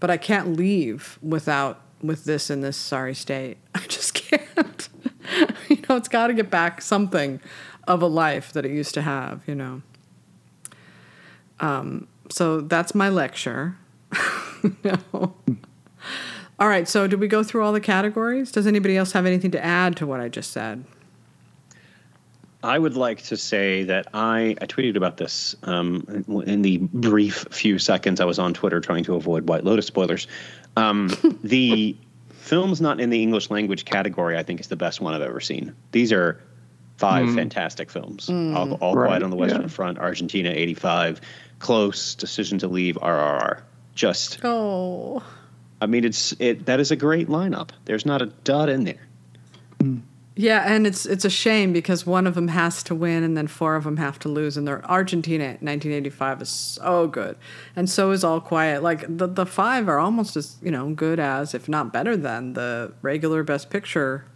A: But I can't leave without with this in this sorry state. I just can't. you know, it's got to get back something of a life that it used to have, you know. Um, so that's my lecture. no. All right. So did we go through all the categories? Does anybody else have anything to add to what I just said?
B: I would like to say that I, I tweeted about this um, in the brief few seconds I was on Twitter trying to avoid White Lotus spoilers. Um, the films not in the English language category, I think, is the best one I've ever seen. These are five mm. fantastic films. Mm. All, all right. Quiet on the Western yeah. Front, Argentina '85, Close, Decision to Leave, RRR. Just
A: oh,
B: I mean, it's it. That is a great lineup. There's not a dot in there.
A: Yeah, and it's it's a shame because one of them has to win and then four of them have to lose. And their Argentina 1985 is so good, and so is All Quiet. Like the the five are almost as you know good as, if not better than, the regular Best Picture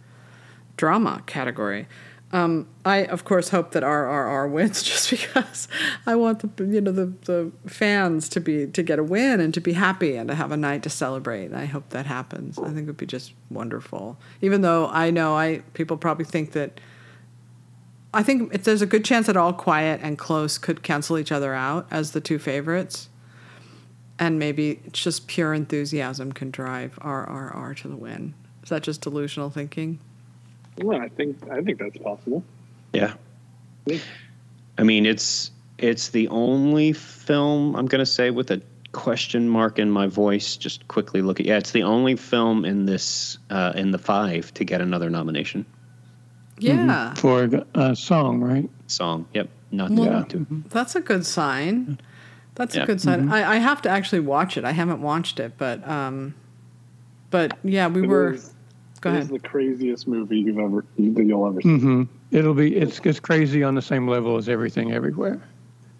A: drama category. Um, I of course hope that RRR wins just because I want the you know the, the fans to be to get a win and to be happy and to have a night to celebrate. And I hope that happens. I think it would be just wonderful. Even though I know I people probably think that I think if there's a good chance that All Quiet and Close could cancel each other out as the two favorites. And maybe just pure enthusiasm can drive RRR to the win. Is that just delusional thinking?
D: Well, I think I think that's possible.
B: Yeah. I mean, it's it's the only film I'm going to say with a question mark in my voice. Just quickly look at yeah, it's the only film in this uh, in the five to get another nomination.
A: Yeah, mm-hmm.
C: for a uh, song, right?
B: Song. Yep. Not well, not to.
A: That's a good sign. That's yeah. a good sign. Mm-hmm. I, I have to actually watch it. I haven't watched it, but um, but yeah, we it were. Go ahead.
D: It's the craziest movie you've ever that you'll ever see. Mm-hmm.
C: It'll be it's it's crazy on the same level as everything everywhere.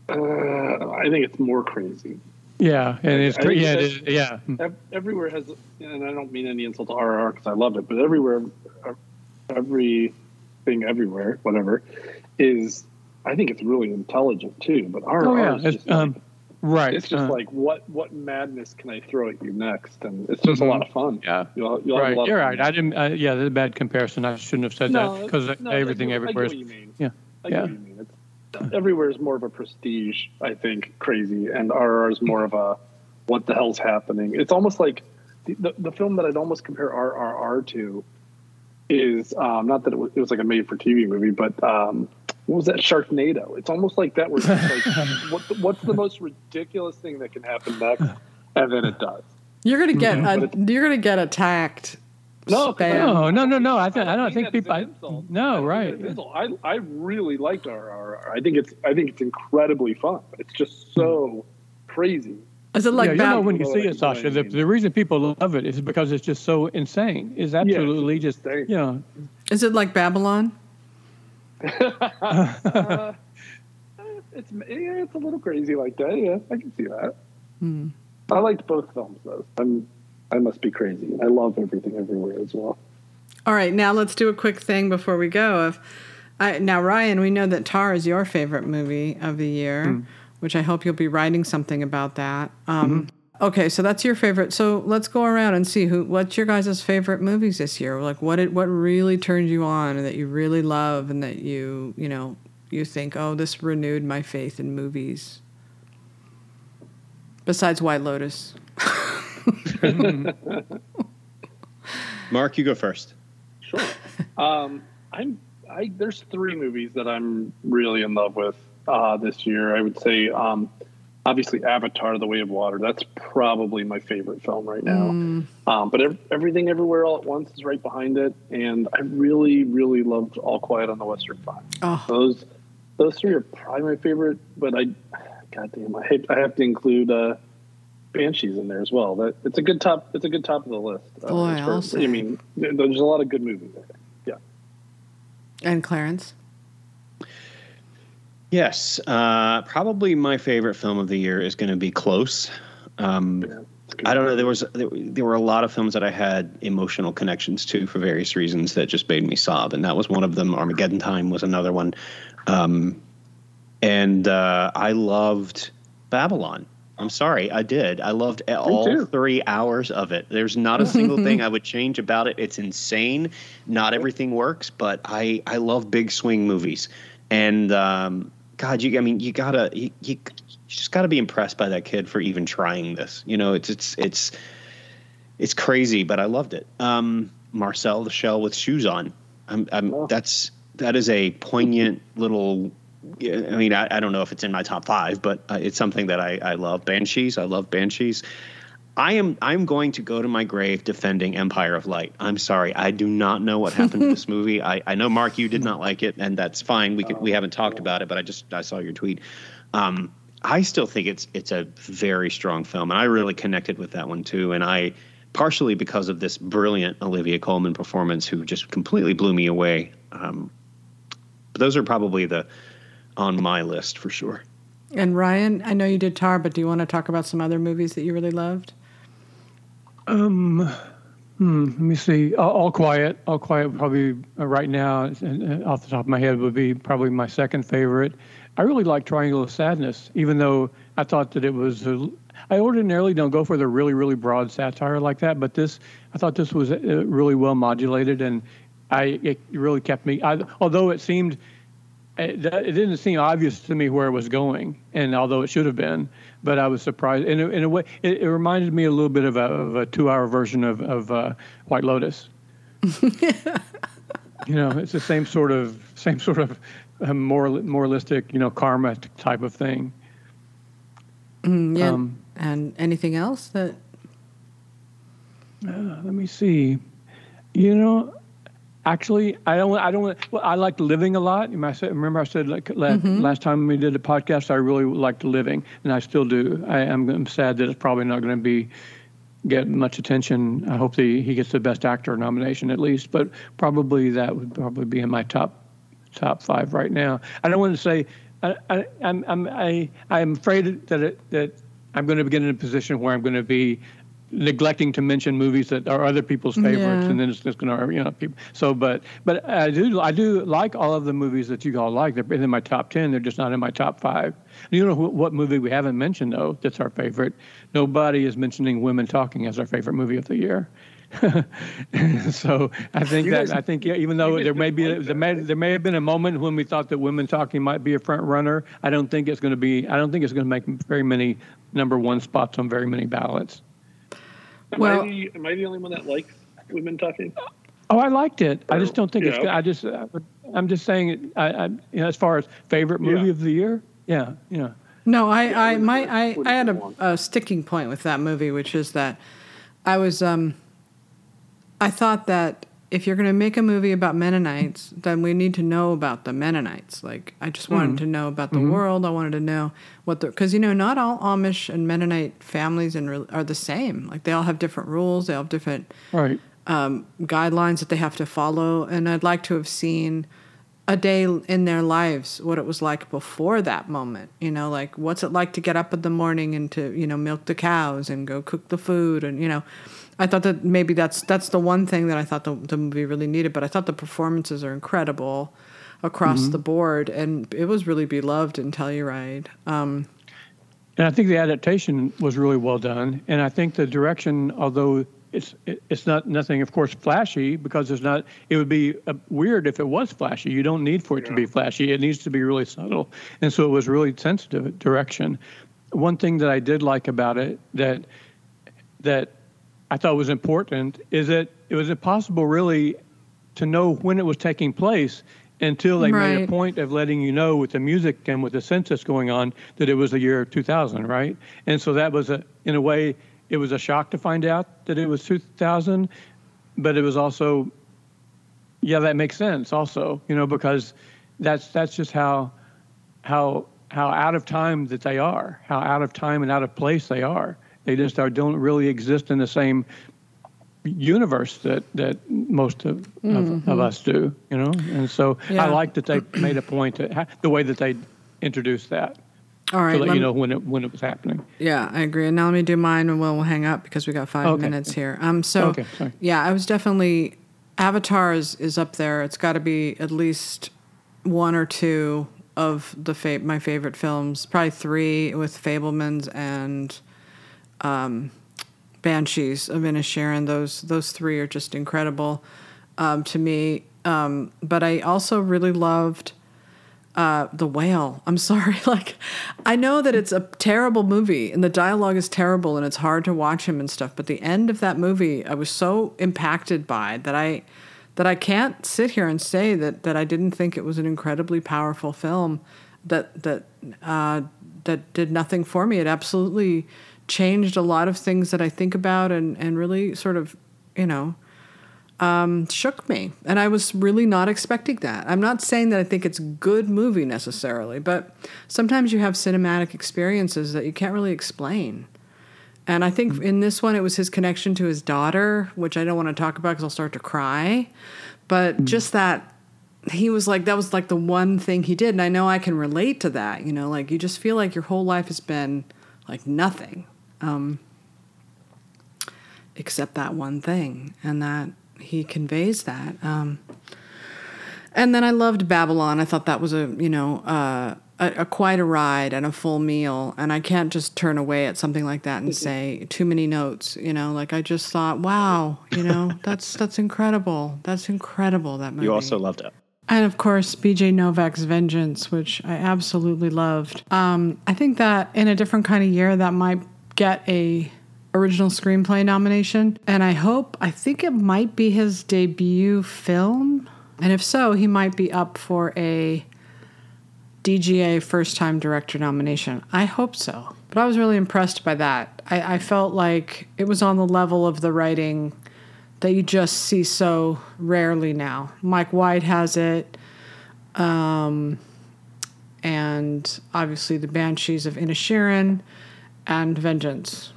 D: Uh, I think it's more crazy.
C: Yeah, and it's cra- yeah, it is, yeah.
D: Everywhere has, and I don't mean any insult to RRR because I love it, but everywhere, everything, everywhere, whatever, is. I think it's really intelligent too. But RRR oh, yeah. is just um, like,
C: Right.
D: It's just uh, like what what madness can I throw at you next, and it's just mm-hmm. a lot of fun.
C: Yeah. You'll, you'll right. You're right. I didn't. Uh, yeah, that's a bad comparison. I shouldn't have said no, that because no, everything everywhere.
D: is. Yeah. I yeah. It's, everywhere is more of a prestige, I think, crazy, and RR is more of a what the hell's happening. It's almost like the, the, the film that I'd almost compare RRR to is um, not that it was, it was like a made for TV movie, but um, what was that Sharknado? It's almost like that. Where it's like, what, what's the most ridiculous thing that can happen next, and then it does.
A: You're gonna get mm-hmm. you're gonna get attacked.
C: No, no, no, no, no. I, th- I don't think people. I, no, I right.
D: I, I really liked RRR. I think it's I think it's incredibly fun. It's just so crazy.
A: Is it like
C: yeah, you know when you see it, Sasha? The, the reason people love it is because it's just so insane. It's absolutely yeah, just you know.
A: Is it like Babylon?
D: uh, it's yeah, it's a little crazy like that. Yeah, I can see that. Hmm. I liked both films though. I'm I must be crazy. I love everything everywhere as well.
A: All right, now let's do a quick thing before we go. If I, now Ryan, we know that Tar is your favorite movie of the year, mm. which I hope you'll be writing something about that. Um, mm-hmm. Okay, so that's your favorite. So let's go around and see who what's your guys' favorite movies this year. Like what it what really turned you on and that you really love and that you, you know, you think, "Oh, this renewed my faith in movies." Besides White Lotus.
B: Mark, you go first.
D: Sure. Um, I'm I there's three movies that I'm really in love with uh, this year. I would say um, obviously Avatar: The Way of Water. That's probably my favorite film right now. Mm. Um, but ev- everything, everywhere, all at once is right behind it, and I really, really loved All Quiet on the Western Front. Oh. Those, those three are probably my favorite. But I, goddamn, I hate, I have to include uh, Banshees in there as well. That it's a good top. It's a good top of the list.
A: Uh, Boy,
D: I mean, there's a lot of good movies there. Yeah.
A: And Clarence.
B: Yes, uh, probably my favorite film of the year is going to be Close. Um, I don't know. There was there, there, were a lot of films that I had emotional connections to for various reasons that just made me sob, and that was one of them. Armageddon Time was another one, um, and uh, I loved Babylon. I'm sorry, I did. I loved all three hours of it. There's not a single thing I would change about it. It's insane. Not everything works, but I I love big swing movies, and um, God, you I mean you gotta you, you just got to be impressed by that kid for even trying this. You know, it's it's it's it's crazy, but I loved it. Um, Marcel the Shell with shoes on. I'm, I'm oh. that's that is a poignant little. I mean, I, I, don't know if it's in my top five, but uh, it's something that I, I love. Banshees, I love Banshees. I am I'm going to go to my grave defending Empire of Light. I'm sorry, I do not know what happened to this movie. I, I know Mark, you did not like it, and that's fine. We could, we haven't talked about it, but I just I saw your tweet. Um, I still think it's it's a very strong film, and I really connected with that one too. And I partially because of this brilliant Olivia Colman performance, who just completely blew me away. Um, those are probably the on my list for sure.
A: And Ryan, I know you did Tar, but do you want to talk about some other movies that you really loved?
C: Um, hmm, let me see. All, All, Quiet. All Quiet probably uh, right now, uh, off the top of my head, would be probably my second favorite. I really like Triangle of Sadness, even though I thought that it was. A, I ordinarily don't go for the really, really broad satire like that, but this, I thought this was uh, really well modulated, and I it really kept me. I, although it seemed, it, it, didn't seem obvious to me where it was going, and although it should have been, but I was surprised. In a, in a way, it, it reminded me a little bit of a, of a two-hour version of of uh, White Lotus. you know, it's the same sort of same sort of a more moralistic, you know, karma type of thing.
A: Mm, yeah. Um, and anything else that?
C: Uh, let me see. You know, actually, I don't. I don't. Well, I like living a lot. Remember, I said like mm-hmm. last time we did a podcast, I really liked living, and I still do. I, am sad that it's probably not going to be get much attention. I hope the, he gets the best actor nomination at least, but probably that would probably be in my top top five right now. I don't want to say I, I, I'm I'm I I'm afraid that it, that I'm going to get in a position where I'm going to be neglecting to mention movies that are other people's favorites, yeah. and then it's just going to you know people. So, but but I do I do like all of the movies that you all like. They're in my top ten. They're just not in my top five. You know what movie we haven't mentioned though? That's our favorite. Nobody is mentioning Women Talking as our favorite movie of the year. so I think that I think yeah, even though there may be there may there may have been a moment when we thought that women talking might be a front runner, I don't think it's going to be. I don't think it's going to make very many number one spots on very many ballots.
D: Am well, I the, am I the only one that likes women talking?
C: Oh, I liked it. Or, I just don't think it's. Good. I just I'm just saying. I, I you know, as far as favorite movie yeah. of the year, yeah, yeah.
A: No, I yeah, I my I, I had a, a sticking point with that movie, which is that I was um I thought that if you're going to make a movie about Mennonites, then we need to know about the Mennonites. Like, I just wanted mm. to know about the mm-hmm. world. I wanted to know what the because you know not all Amish and Mennonite families and are the same. Like, they all have different rules. They all have different
C: right.
A: um, guidelines that they have to follow. And I'd like to have seen a day in their lives what it was like before that moment you know like what's it like to get up in the morning and to you know milk the cows and go cook the food and you know I thought that maybe that's that's the one thing that I thought the, the movie really needed. But I thought the performances are incredible across mm-hmm. the board, and it was really beloved in Telluride. Um,
C: and I think the adaptation was really well done, and I think the direction, although it's it's not nothing, of course, flashy because it's not. It would be uh, weird if it was flashy. You don't need for it yeah. to be flashy. It needs to be really subtle, and so it was really sensitive direction. One thing that I did like about it that that I thought was important is that it was impossible really to know when it was taking place until they right. made a point of letting you know with the music and with the census going on that it was the year 2000, right? And so that was a, in a way, it was a shock to find out that it was 2000, but it was also, yeah, that makes sense also, you know, because that's that's just how how how out of time that they are, how out of time and out of place they are. They just are, don't really exist in the same universe that that most of, of, of us do. You know, and so
A: Yeah.
C: I like that they made a point to the way that they introduced that
A: All right.
C: to let
A: let
C: you know when it when it was happening.
A: Yeah, I agree. And now let me do mine, and we'll, we'll hang up because we got five
C: Okay.
A: minutes here. Um, so
C: Okay, sorry.
A: yeah, I was definitely Avatar is, is up there. It's got to be at least one or two of the fa- my favorite films. Probably three with Fabelmans and um, Banshees of Inisherin. Those those three are just incredible um, to me. Um, but I also really loved uh, the whale. I'm sorry. Like, I know that it's a terrible movie and the dialogue is terrible and it's hard to watch him and stuff. But the end of that movie, I was so impacted by that I that I can't sit here and say that that I didn't think it was an incredibly powerful film. That that uh, that did nothing for me. It absolutely changed a lot of things that I think about and and really sort of you know um, shook me. And i was really not expecting that. I'm not saying that i think it's a good movie necessarily but sometimes you have cinematic experiences that you can't really explain. And i think in this one it was his connection to his daughter which i don't want to talk about because i'll start to cry. But mm. just that he was like that was like the one thing he did. And i know i can relate to that you know like you just feel like your whole life has been like nothing um, except that one thing and that he conveys that. Um, and then i loved babylon. I thought that was a you know uh, a, a quite a ride and a full meal. And i can't just turn away at something like that and say too many notes you know like i just thought wow you know that's that's incredible. That's incredible that movie.
B: You also loved it.
A: and of course, BJ Novak's Vengeance, which I absolutely loved. Um, I think that in a different kind of year, that might get a original screenplay nomination. And I hope, I think it might be his debut film. And if so, he might be up for a DGA first time director nomination. I hope so. But I was really impressed by that. I, I felt like it was on the level of the writing that you just see so rarely now. Mike White has it, um, and obviously the Banshees of Inisherin and Vengeance.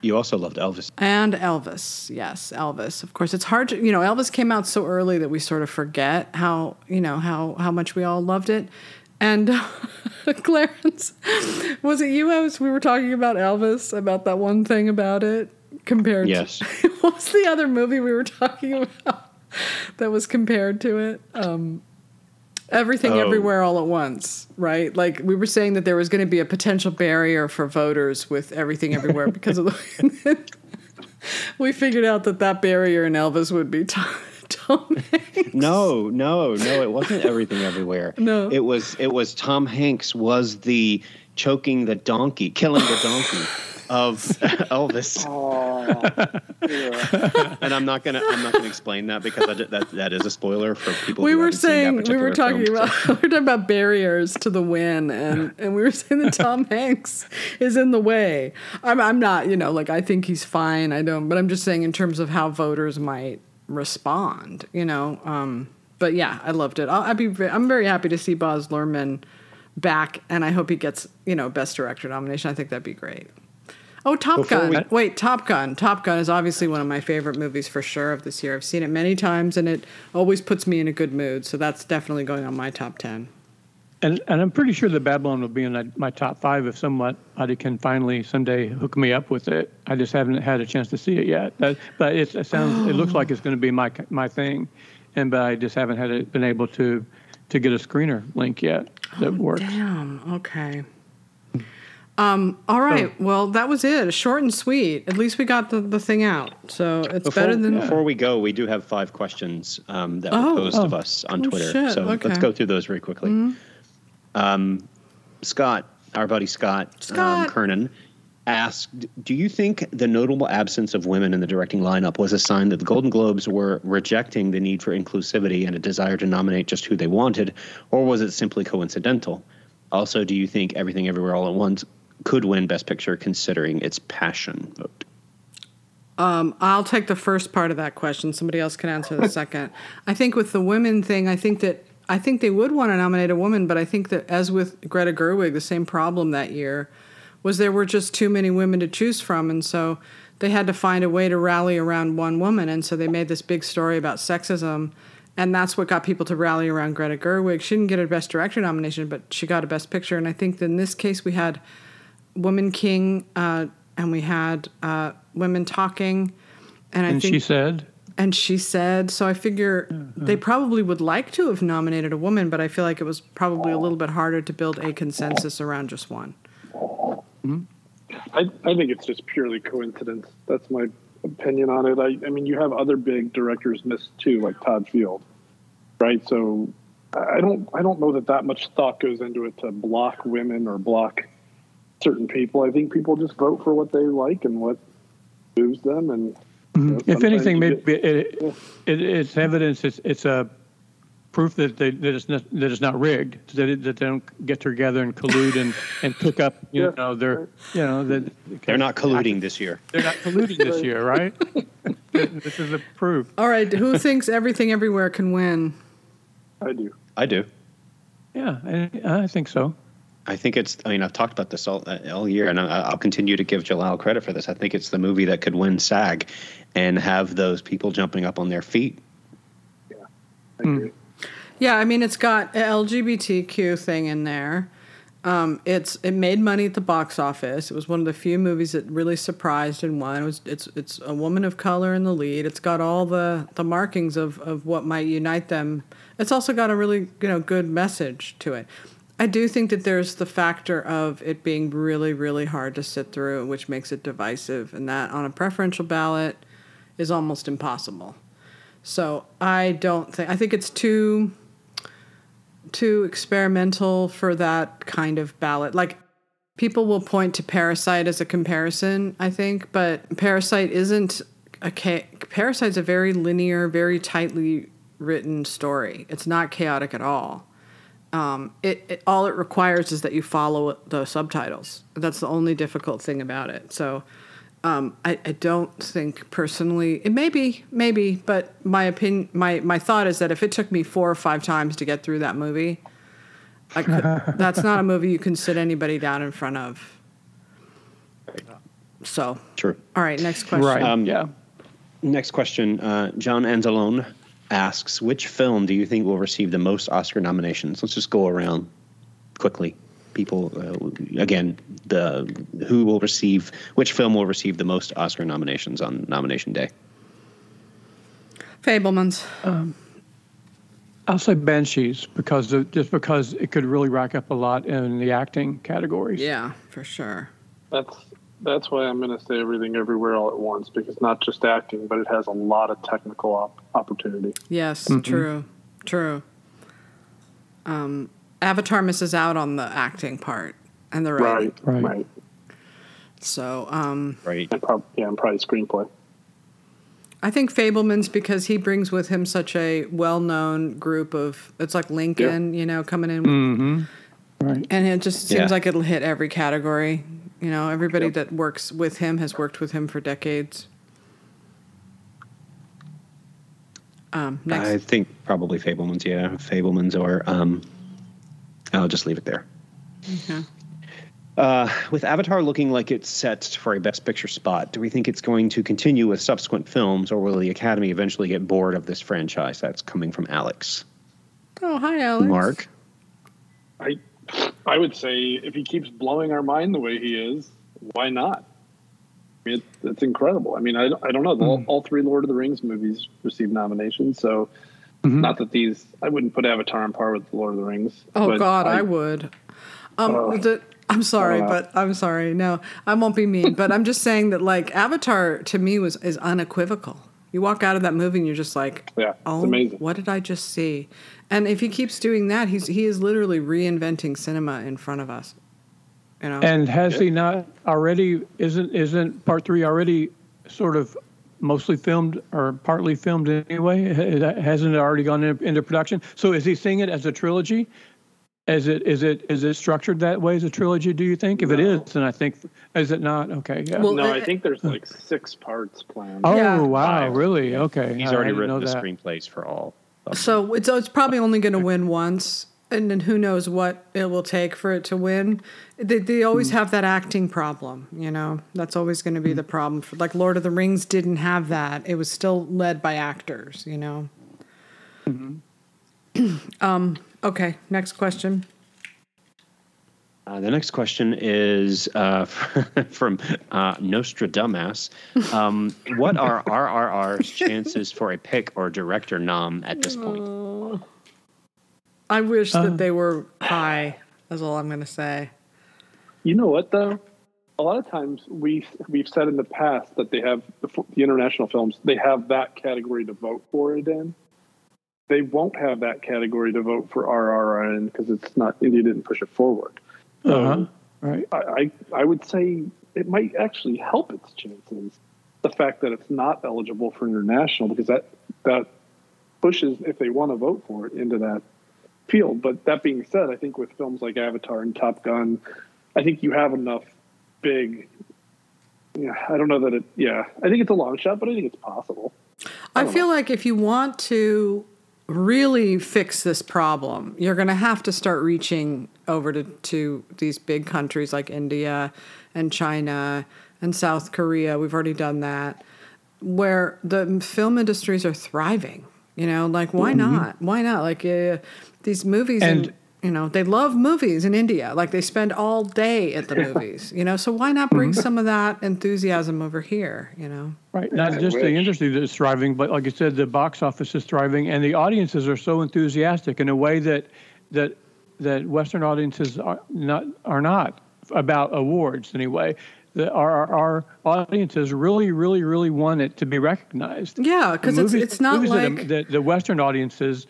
B: You also loved Elvis.
A: And Elvis, yes, Elvis. Of course, it's hard to, you know, Elvis came out so early that we sort of forget how, you know, how how much we all loved it. And Clarence, was it you? I was, we were talking about Elvis, about that one thing about it compared
B: Yes.
A: to, what was the other movie we were talking about that was compared to it? Um, Everything
B: Oh.
A: Everywhere All at Once, right? Like we were saying that there was going to be a potential barrier for voters with Everything Everywhere because of the. we figured out that that barrier in Elvis would be Tom, Tom Hanks.
B: No, no, no. It wasn't everything everywhere.
A: No.
B: it was. It was Tom Hanks was the choking the donkey, killing the donkey of Elvis.
D: Oh.
B: And I'm not gonna. I'm not gonna explain that because I that that is a spoiler for people.
A: We
B: who
A: were
B: haven't seen that
A: saying we were talking
B: film,
A: about
B: so-
A: we were talking about barriers to the win, and and we were saying that Tom Hanks is in the way. I'm I'm not, you know, like I think he's fine. I don't, but I'm just saying in terms of how voters might respond, you know. Um, but yeah, I loved it. I'll, I'd be I'm very happy to see Baz Luhrmann back, and I hope he gets you know best director nomination. I think that'd be great. Oh, Top
B: Before
A: Gun.
B: we-
A: Wait, Top Gun. Top Gun is obviously one of my favorite movies for sure of this year. I've seen it many times and it always puts me in a good mood. So that's definitely going on my top 10.
C: And and I'm pretty sure that Babylon will be in that- my top five if somebody can finally someday hook me up with it. I just haven't had a chance to see it yet. That, but it's, it sounds it looks like it's going to be my my thing, and but I just haven't had it, been able to to get a screener link yet that oh, works.
A: Damn. Okay. Um, all right. Well, that was it. Short and sweet. At least we got the, the thing out. So it's
B: Before,
A: better than.
B: before we go, we do have five questions um, that
A: Oh.
B: were posed of
C: Oh.
B: us on
A: Oh,
B: Twitter.
A: shit.
B: So
A: Okay. Mm-hmm.
B: let's go through those very quickly. Um, Scott, our buddy Scott, Um,
A: Scott.
B: Kernan, asked, "Do you think the notable absence of women in the directing lineup was a sign that the Golden Globes were rejecting the need for inclusivity and a desire to nominate just who they wanted, or was it simply coincidental? Also, do you think Everything Everywhere All at Once could win Best Picture considering its passion vote?"
A: Um, I'll take the first part of that question. Somebody else can answer the second. I think with the women thing, I think that I think they would want to nominate a woman, but I think that as with Greta Gerwig, the same problem that year was there were just too many women to choose from, and so they had to find a way to rally around one woman, and so they made this big story about sexism, and that's what got people to rally around Greta Gerwig. She didn't get a Best Director nomination, but she got a Best Picture, and I think that in this case we had Woman King, uh, and we had uh, women talking, and I
C: And
A: think
C: she said,
A: and she said, so I figure they probably would like to have nominated a woman, but I feel like it was probably a little bit harder to build a consensus around just one.
D: I, I think it's just purely coincidence. That's my opinion on it. I, I mean, you have other big directors missed too, like Todd Field, right? So I don't I don't know that that much thought goes into it to block women or block certain people. I think people just vote for what they like and what moves them. And you know,
C: Mm-hmm. if anything, maybe
D: get-
C: it, it, it's evidence. It's it's a proof that they that it's not that it's not rigged. That it, that they don't get together and collude and and cook up. You
D: Yeah.
C: know, they're you know that
B: They're not colluding this year.
C: They're not colluding this year, right? this is a proof.
A: All right, who thinks everything everywhere can win?
D: I do.
B: I do.
C: Yeah, I, I think so.
B: I think it's. I mean, I've talked about this all, uh, all year, and I, I'll continue to give Jalal credit for this. I think it's the movie that could win SAG, and have those people jumping up on their feet.
D: I agree.
A: Yeah, I mean it's got a LGBTQ thing in there. Um, it's it made money at the box office. It was one of the few movies that really surprised and won. It was it's it's a woman of color in the lead. It's got all the the markings of of what might unite them. It's also got a really you know good message to it. I do think that there's the factor of it being really really hard to sit through, which makes it divisive, and that on a preferential ballot is almost impossible. So I don't think I think it's too too experimental for that kind of ballot. Like people will point to Parasite as a comparison, I think, but Parasite isn't a cha- Parasite's a very linear, very tightly written story. It's not chaotic at all. Um, it, it all it requires is that you follow the subtitles. That's the only difficult thing about it. So um, I, I don't think personally it may be maybe but my opinion my, my thought is that if it took me four or five times to get through that movie I could, that's not a movie you can sit anybody down in front of so
B: True.
A: all right next question
C: Right.
B: Um,
C: yeah.
B: Next question. Uh, John Anzalone asks, which film do you think will receive the most Oscar nominations? Let's just go around quickly. People, uh, again, the who will receive which film will receive the most Oscar nominations on nomination day?
A: Fabelmans
C: I'll say Banshees because of, just because it could really rack up a lot in the acting categories.
A: yeah for sure
D: That's that's why I'm going to say everything everywhere all at once because not just acting, but it has a lot of technical op- opportunity.
A: yes true true um, Avatar misses out on the acting part and the writing
D: Right,
C: Right.
D: right.
A: so um,
B: Right.
D: And prob- yeah, and probably screenplay.
A: I think Fabelman's because he brings with him such a well-known group of. It's like Lincoln, you know, coming in,
C: Mm-hmm. Right.
A: and it just seems
B: Yeah.
A: like it'll hit every category. You know, everybody
D: Yep.
A: that works with him has worked with him for decades. Um, next,
B: I think probably Fabelmans. Yeah, Fabelmans or um, I'll just leave it there.
A: Okay.
B: Uh, with Avatar looking like it's set for a Best Picture spot, do we think it's going to continue with subsequent films, or will the Academy eventually get bored of this franchise? That's coming from Alex.
A: oh hi, Alex.
B: Mark.
D: I I would say if he keeps blowing our mind the way he is, why not? I mean, it, it's incredible. I mean, I, I don't know. The, all, all three Lord of the Rings movies received nominations, so not that these. I wouldn't put Avatar on par with the Lord of the Rings.
A: Oh
D: but
A: God, I, would. Um,
D: Oh.
A: the, I'm sorry,
D: Uh.
A: but I'm sorry. No, I won't be mean. but I'm just saying that like Avatar to me was is unequivocal. You walk out of that movie and you're just like,
D: Yeah,
A: oh,
D: amazing.
A: what did I just see? And if he keeps doing that, he's he is literally reinventing cinema in front of us. You know,
C: And has he not already? Isn't isn't part three already sort of mostly filmed or partly filmed anyway? Hasn't it already gone into production? So is he seeing it as a trilogy? Is it is it is it structured that way as a trilogy? Do you think? If it
D: No.
C: is, then I think is it not? Okay. Yeah.
A: Well,
D: no,
A: uh,
D: I think there's like six parts planned.
C: oh
A: yeah.
C: wow! Really? Okay.
B: He's
C: I
B: already
C: didn't
B: written the
C: that.
B: screenplays for all. of them.
A: so it's it's probably only going to win once, and then who knows what it will take for it to win. They, they always have that acting problem, you know. That's always going to be the problem. For, like Lord of the Rings didn't have that. It was still led by actors, you know. um. Okay. Next question.
B: Uh, the next question is uh, from uh, Nostradamus. Um, what are RRR's chances for a pick or director nom at this point?
A: I wish that they were high. That's all I'm going to say.
D: You know what though? A lot of times we we've said in the past that they have the, the international films. They have that category to vote for it in. They won't have that category to vote for RRR in because it's not India didn't push it forward.
C: Uh-huh. Right.
D: I, I I would say it might actually help its chances. The fact that it's not eligible for international because that that pushes if they want to vote for it into that field. But that being said, I think with films like Avatar and Top Gun, I think you have enough big. Yeah, I don't know that it. Yeah, I think it's a long shot, but I think it's possible.
A: I feel like if you want to really fix this problem, you're going to have to start reaching over to, to these big countries like India and China and South Korea. We've already done that, where the film industries are thriving. You know, like why not? Why not? Like uh, these movies and.
C: And-
A: you know they love movies in india like they spend all day at the movies you know so why not bring mm-hmm. some of that enthusiasm over here you know
C: Right. Not
D: I
C: just the industry that's thriving, but like I said, the box office is thriving, and the audiences are so enthusiastic in a way that that that Western audiences are not are not about awards anyway. The, our, our our audiences really, really, really want it to be recognized.
A: yeah because it's, it's not
C: movies
A: like
C: the, the Western audiences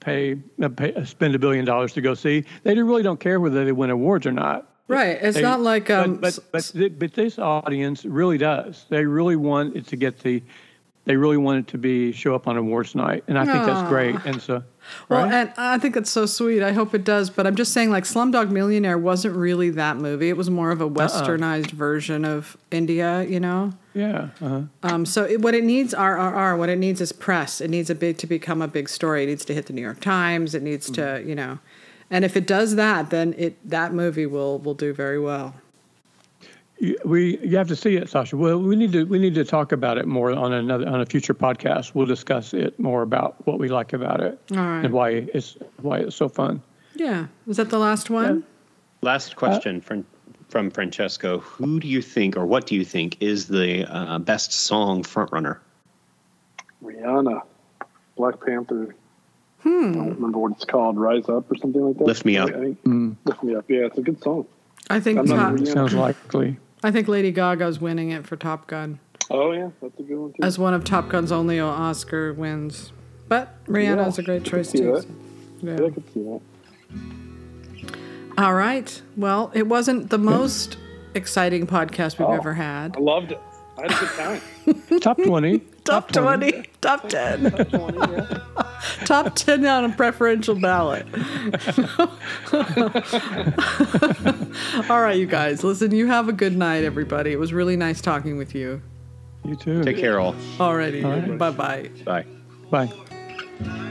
C: pay, uh, pay spend a billion dollars to go see. They really don't care whether they win awards or not.
A: right it's
C: They-
A: not like um
C: but but but, but this audience really does. They really want it to get the. They really wanted to be show up on awards night, and I think that's great. And so,
A: Well,
C: right?
A: and I think it's so sweet. I hope it does. But I'm just saying, like, Slumdog Millionaire wasn't really that movie. It was more of a westernized version of India, you know?
C: yeah, uh-huh.
A: Um, so it, what it needs, RRR, what it needs is press. It needs a big to become a big story. It needs to hit the New York Times. It needs to, you know. And if it does that, then it that movie will will do very well.
C: You- we you have to see it, Sasha. Well, we need to we need to talk about it more on another on a future podcast. We'll discuss it more about what we like about it
A: All right.
C: and why it's why it's so fun.
A: Yeah. Is that the last one?
B: Last question from from Francesco. Who do you think, or what do you think, is the uh, best song frontrunner?
D: Rihanna, Black Panther. Hmm. I don't remember what it's called. Rise Up or something like that.
B: Lift Me Up.
D: I think, Lift Me Up. Yeah, it's a good song.
A: I think
D: I'm not
A: Top.
C: Sounds likely.
A: I think Lady Gaga's winning it for Top Gun
D: Oh yeah, that's a good one too.
A: as one of Top Gun's only Oscar wins. But Rihanna's
D: Yeah,
A: a great choice too.
D: that.
A: so,
D: yeah,
A: yeah.
D: I could see that.
A: All right. Well, it wasn't the most exciting podcast we've oh, ever had.
D: I loved it. I had a good time.
C: Top twenty.
A: Top 20, top 10, top 10 on a preferential ballot. All right, you guys. Listen, you have a good night, everybody. It was really nice talking with you.
C: You too.
B: Take care, all.
A: Alrighty.
C: All right.
A: Bye bye.
B: Bye.
C: Bye.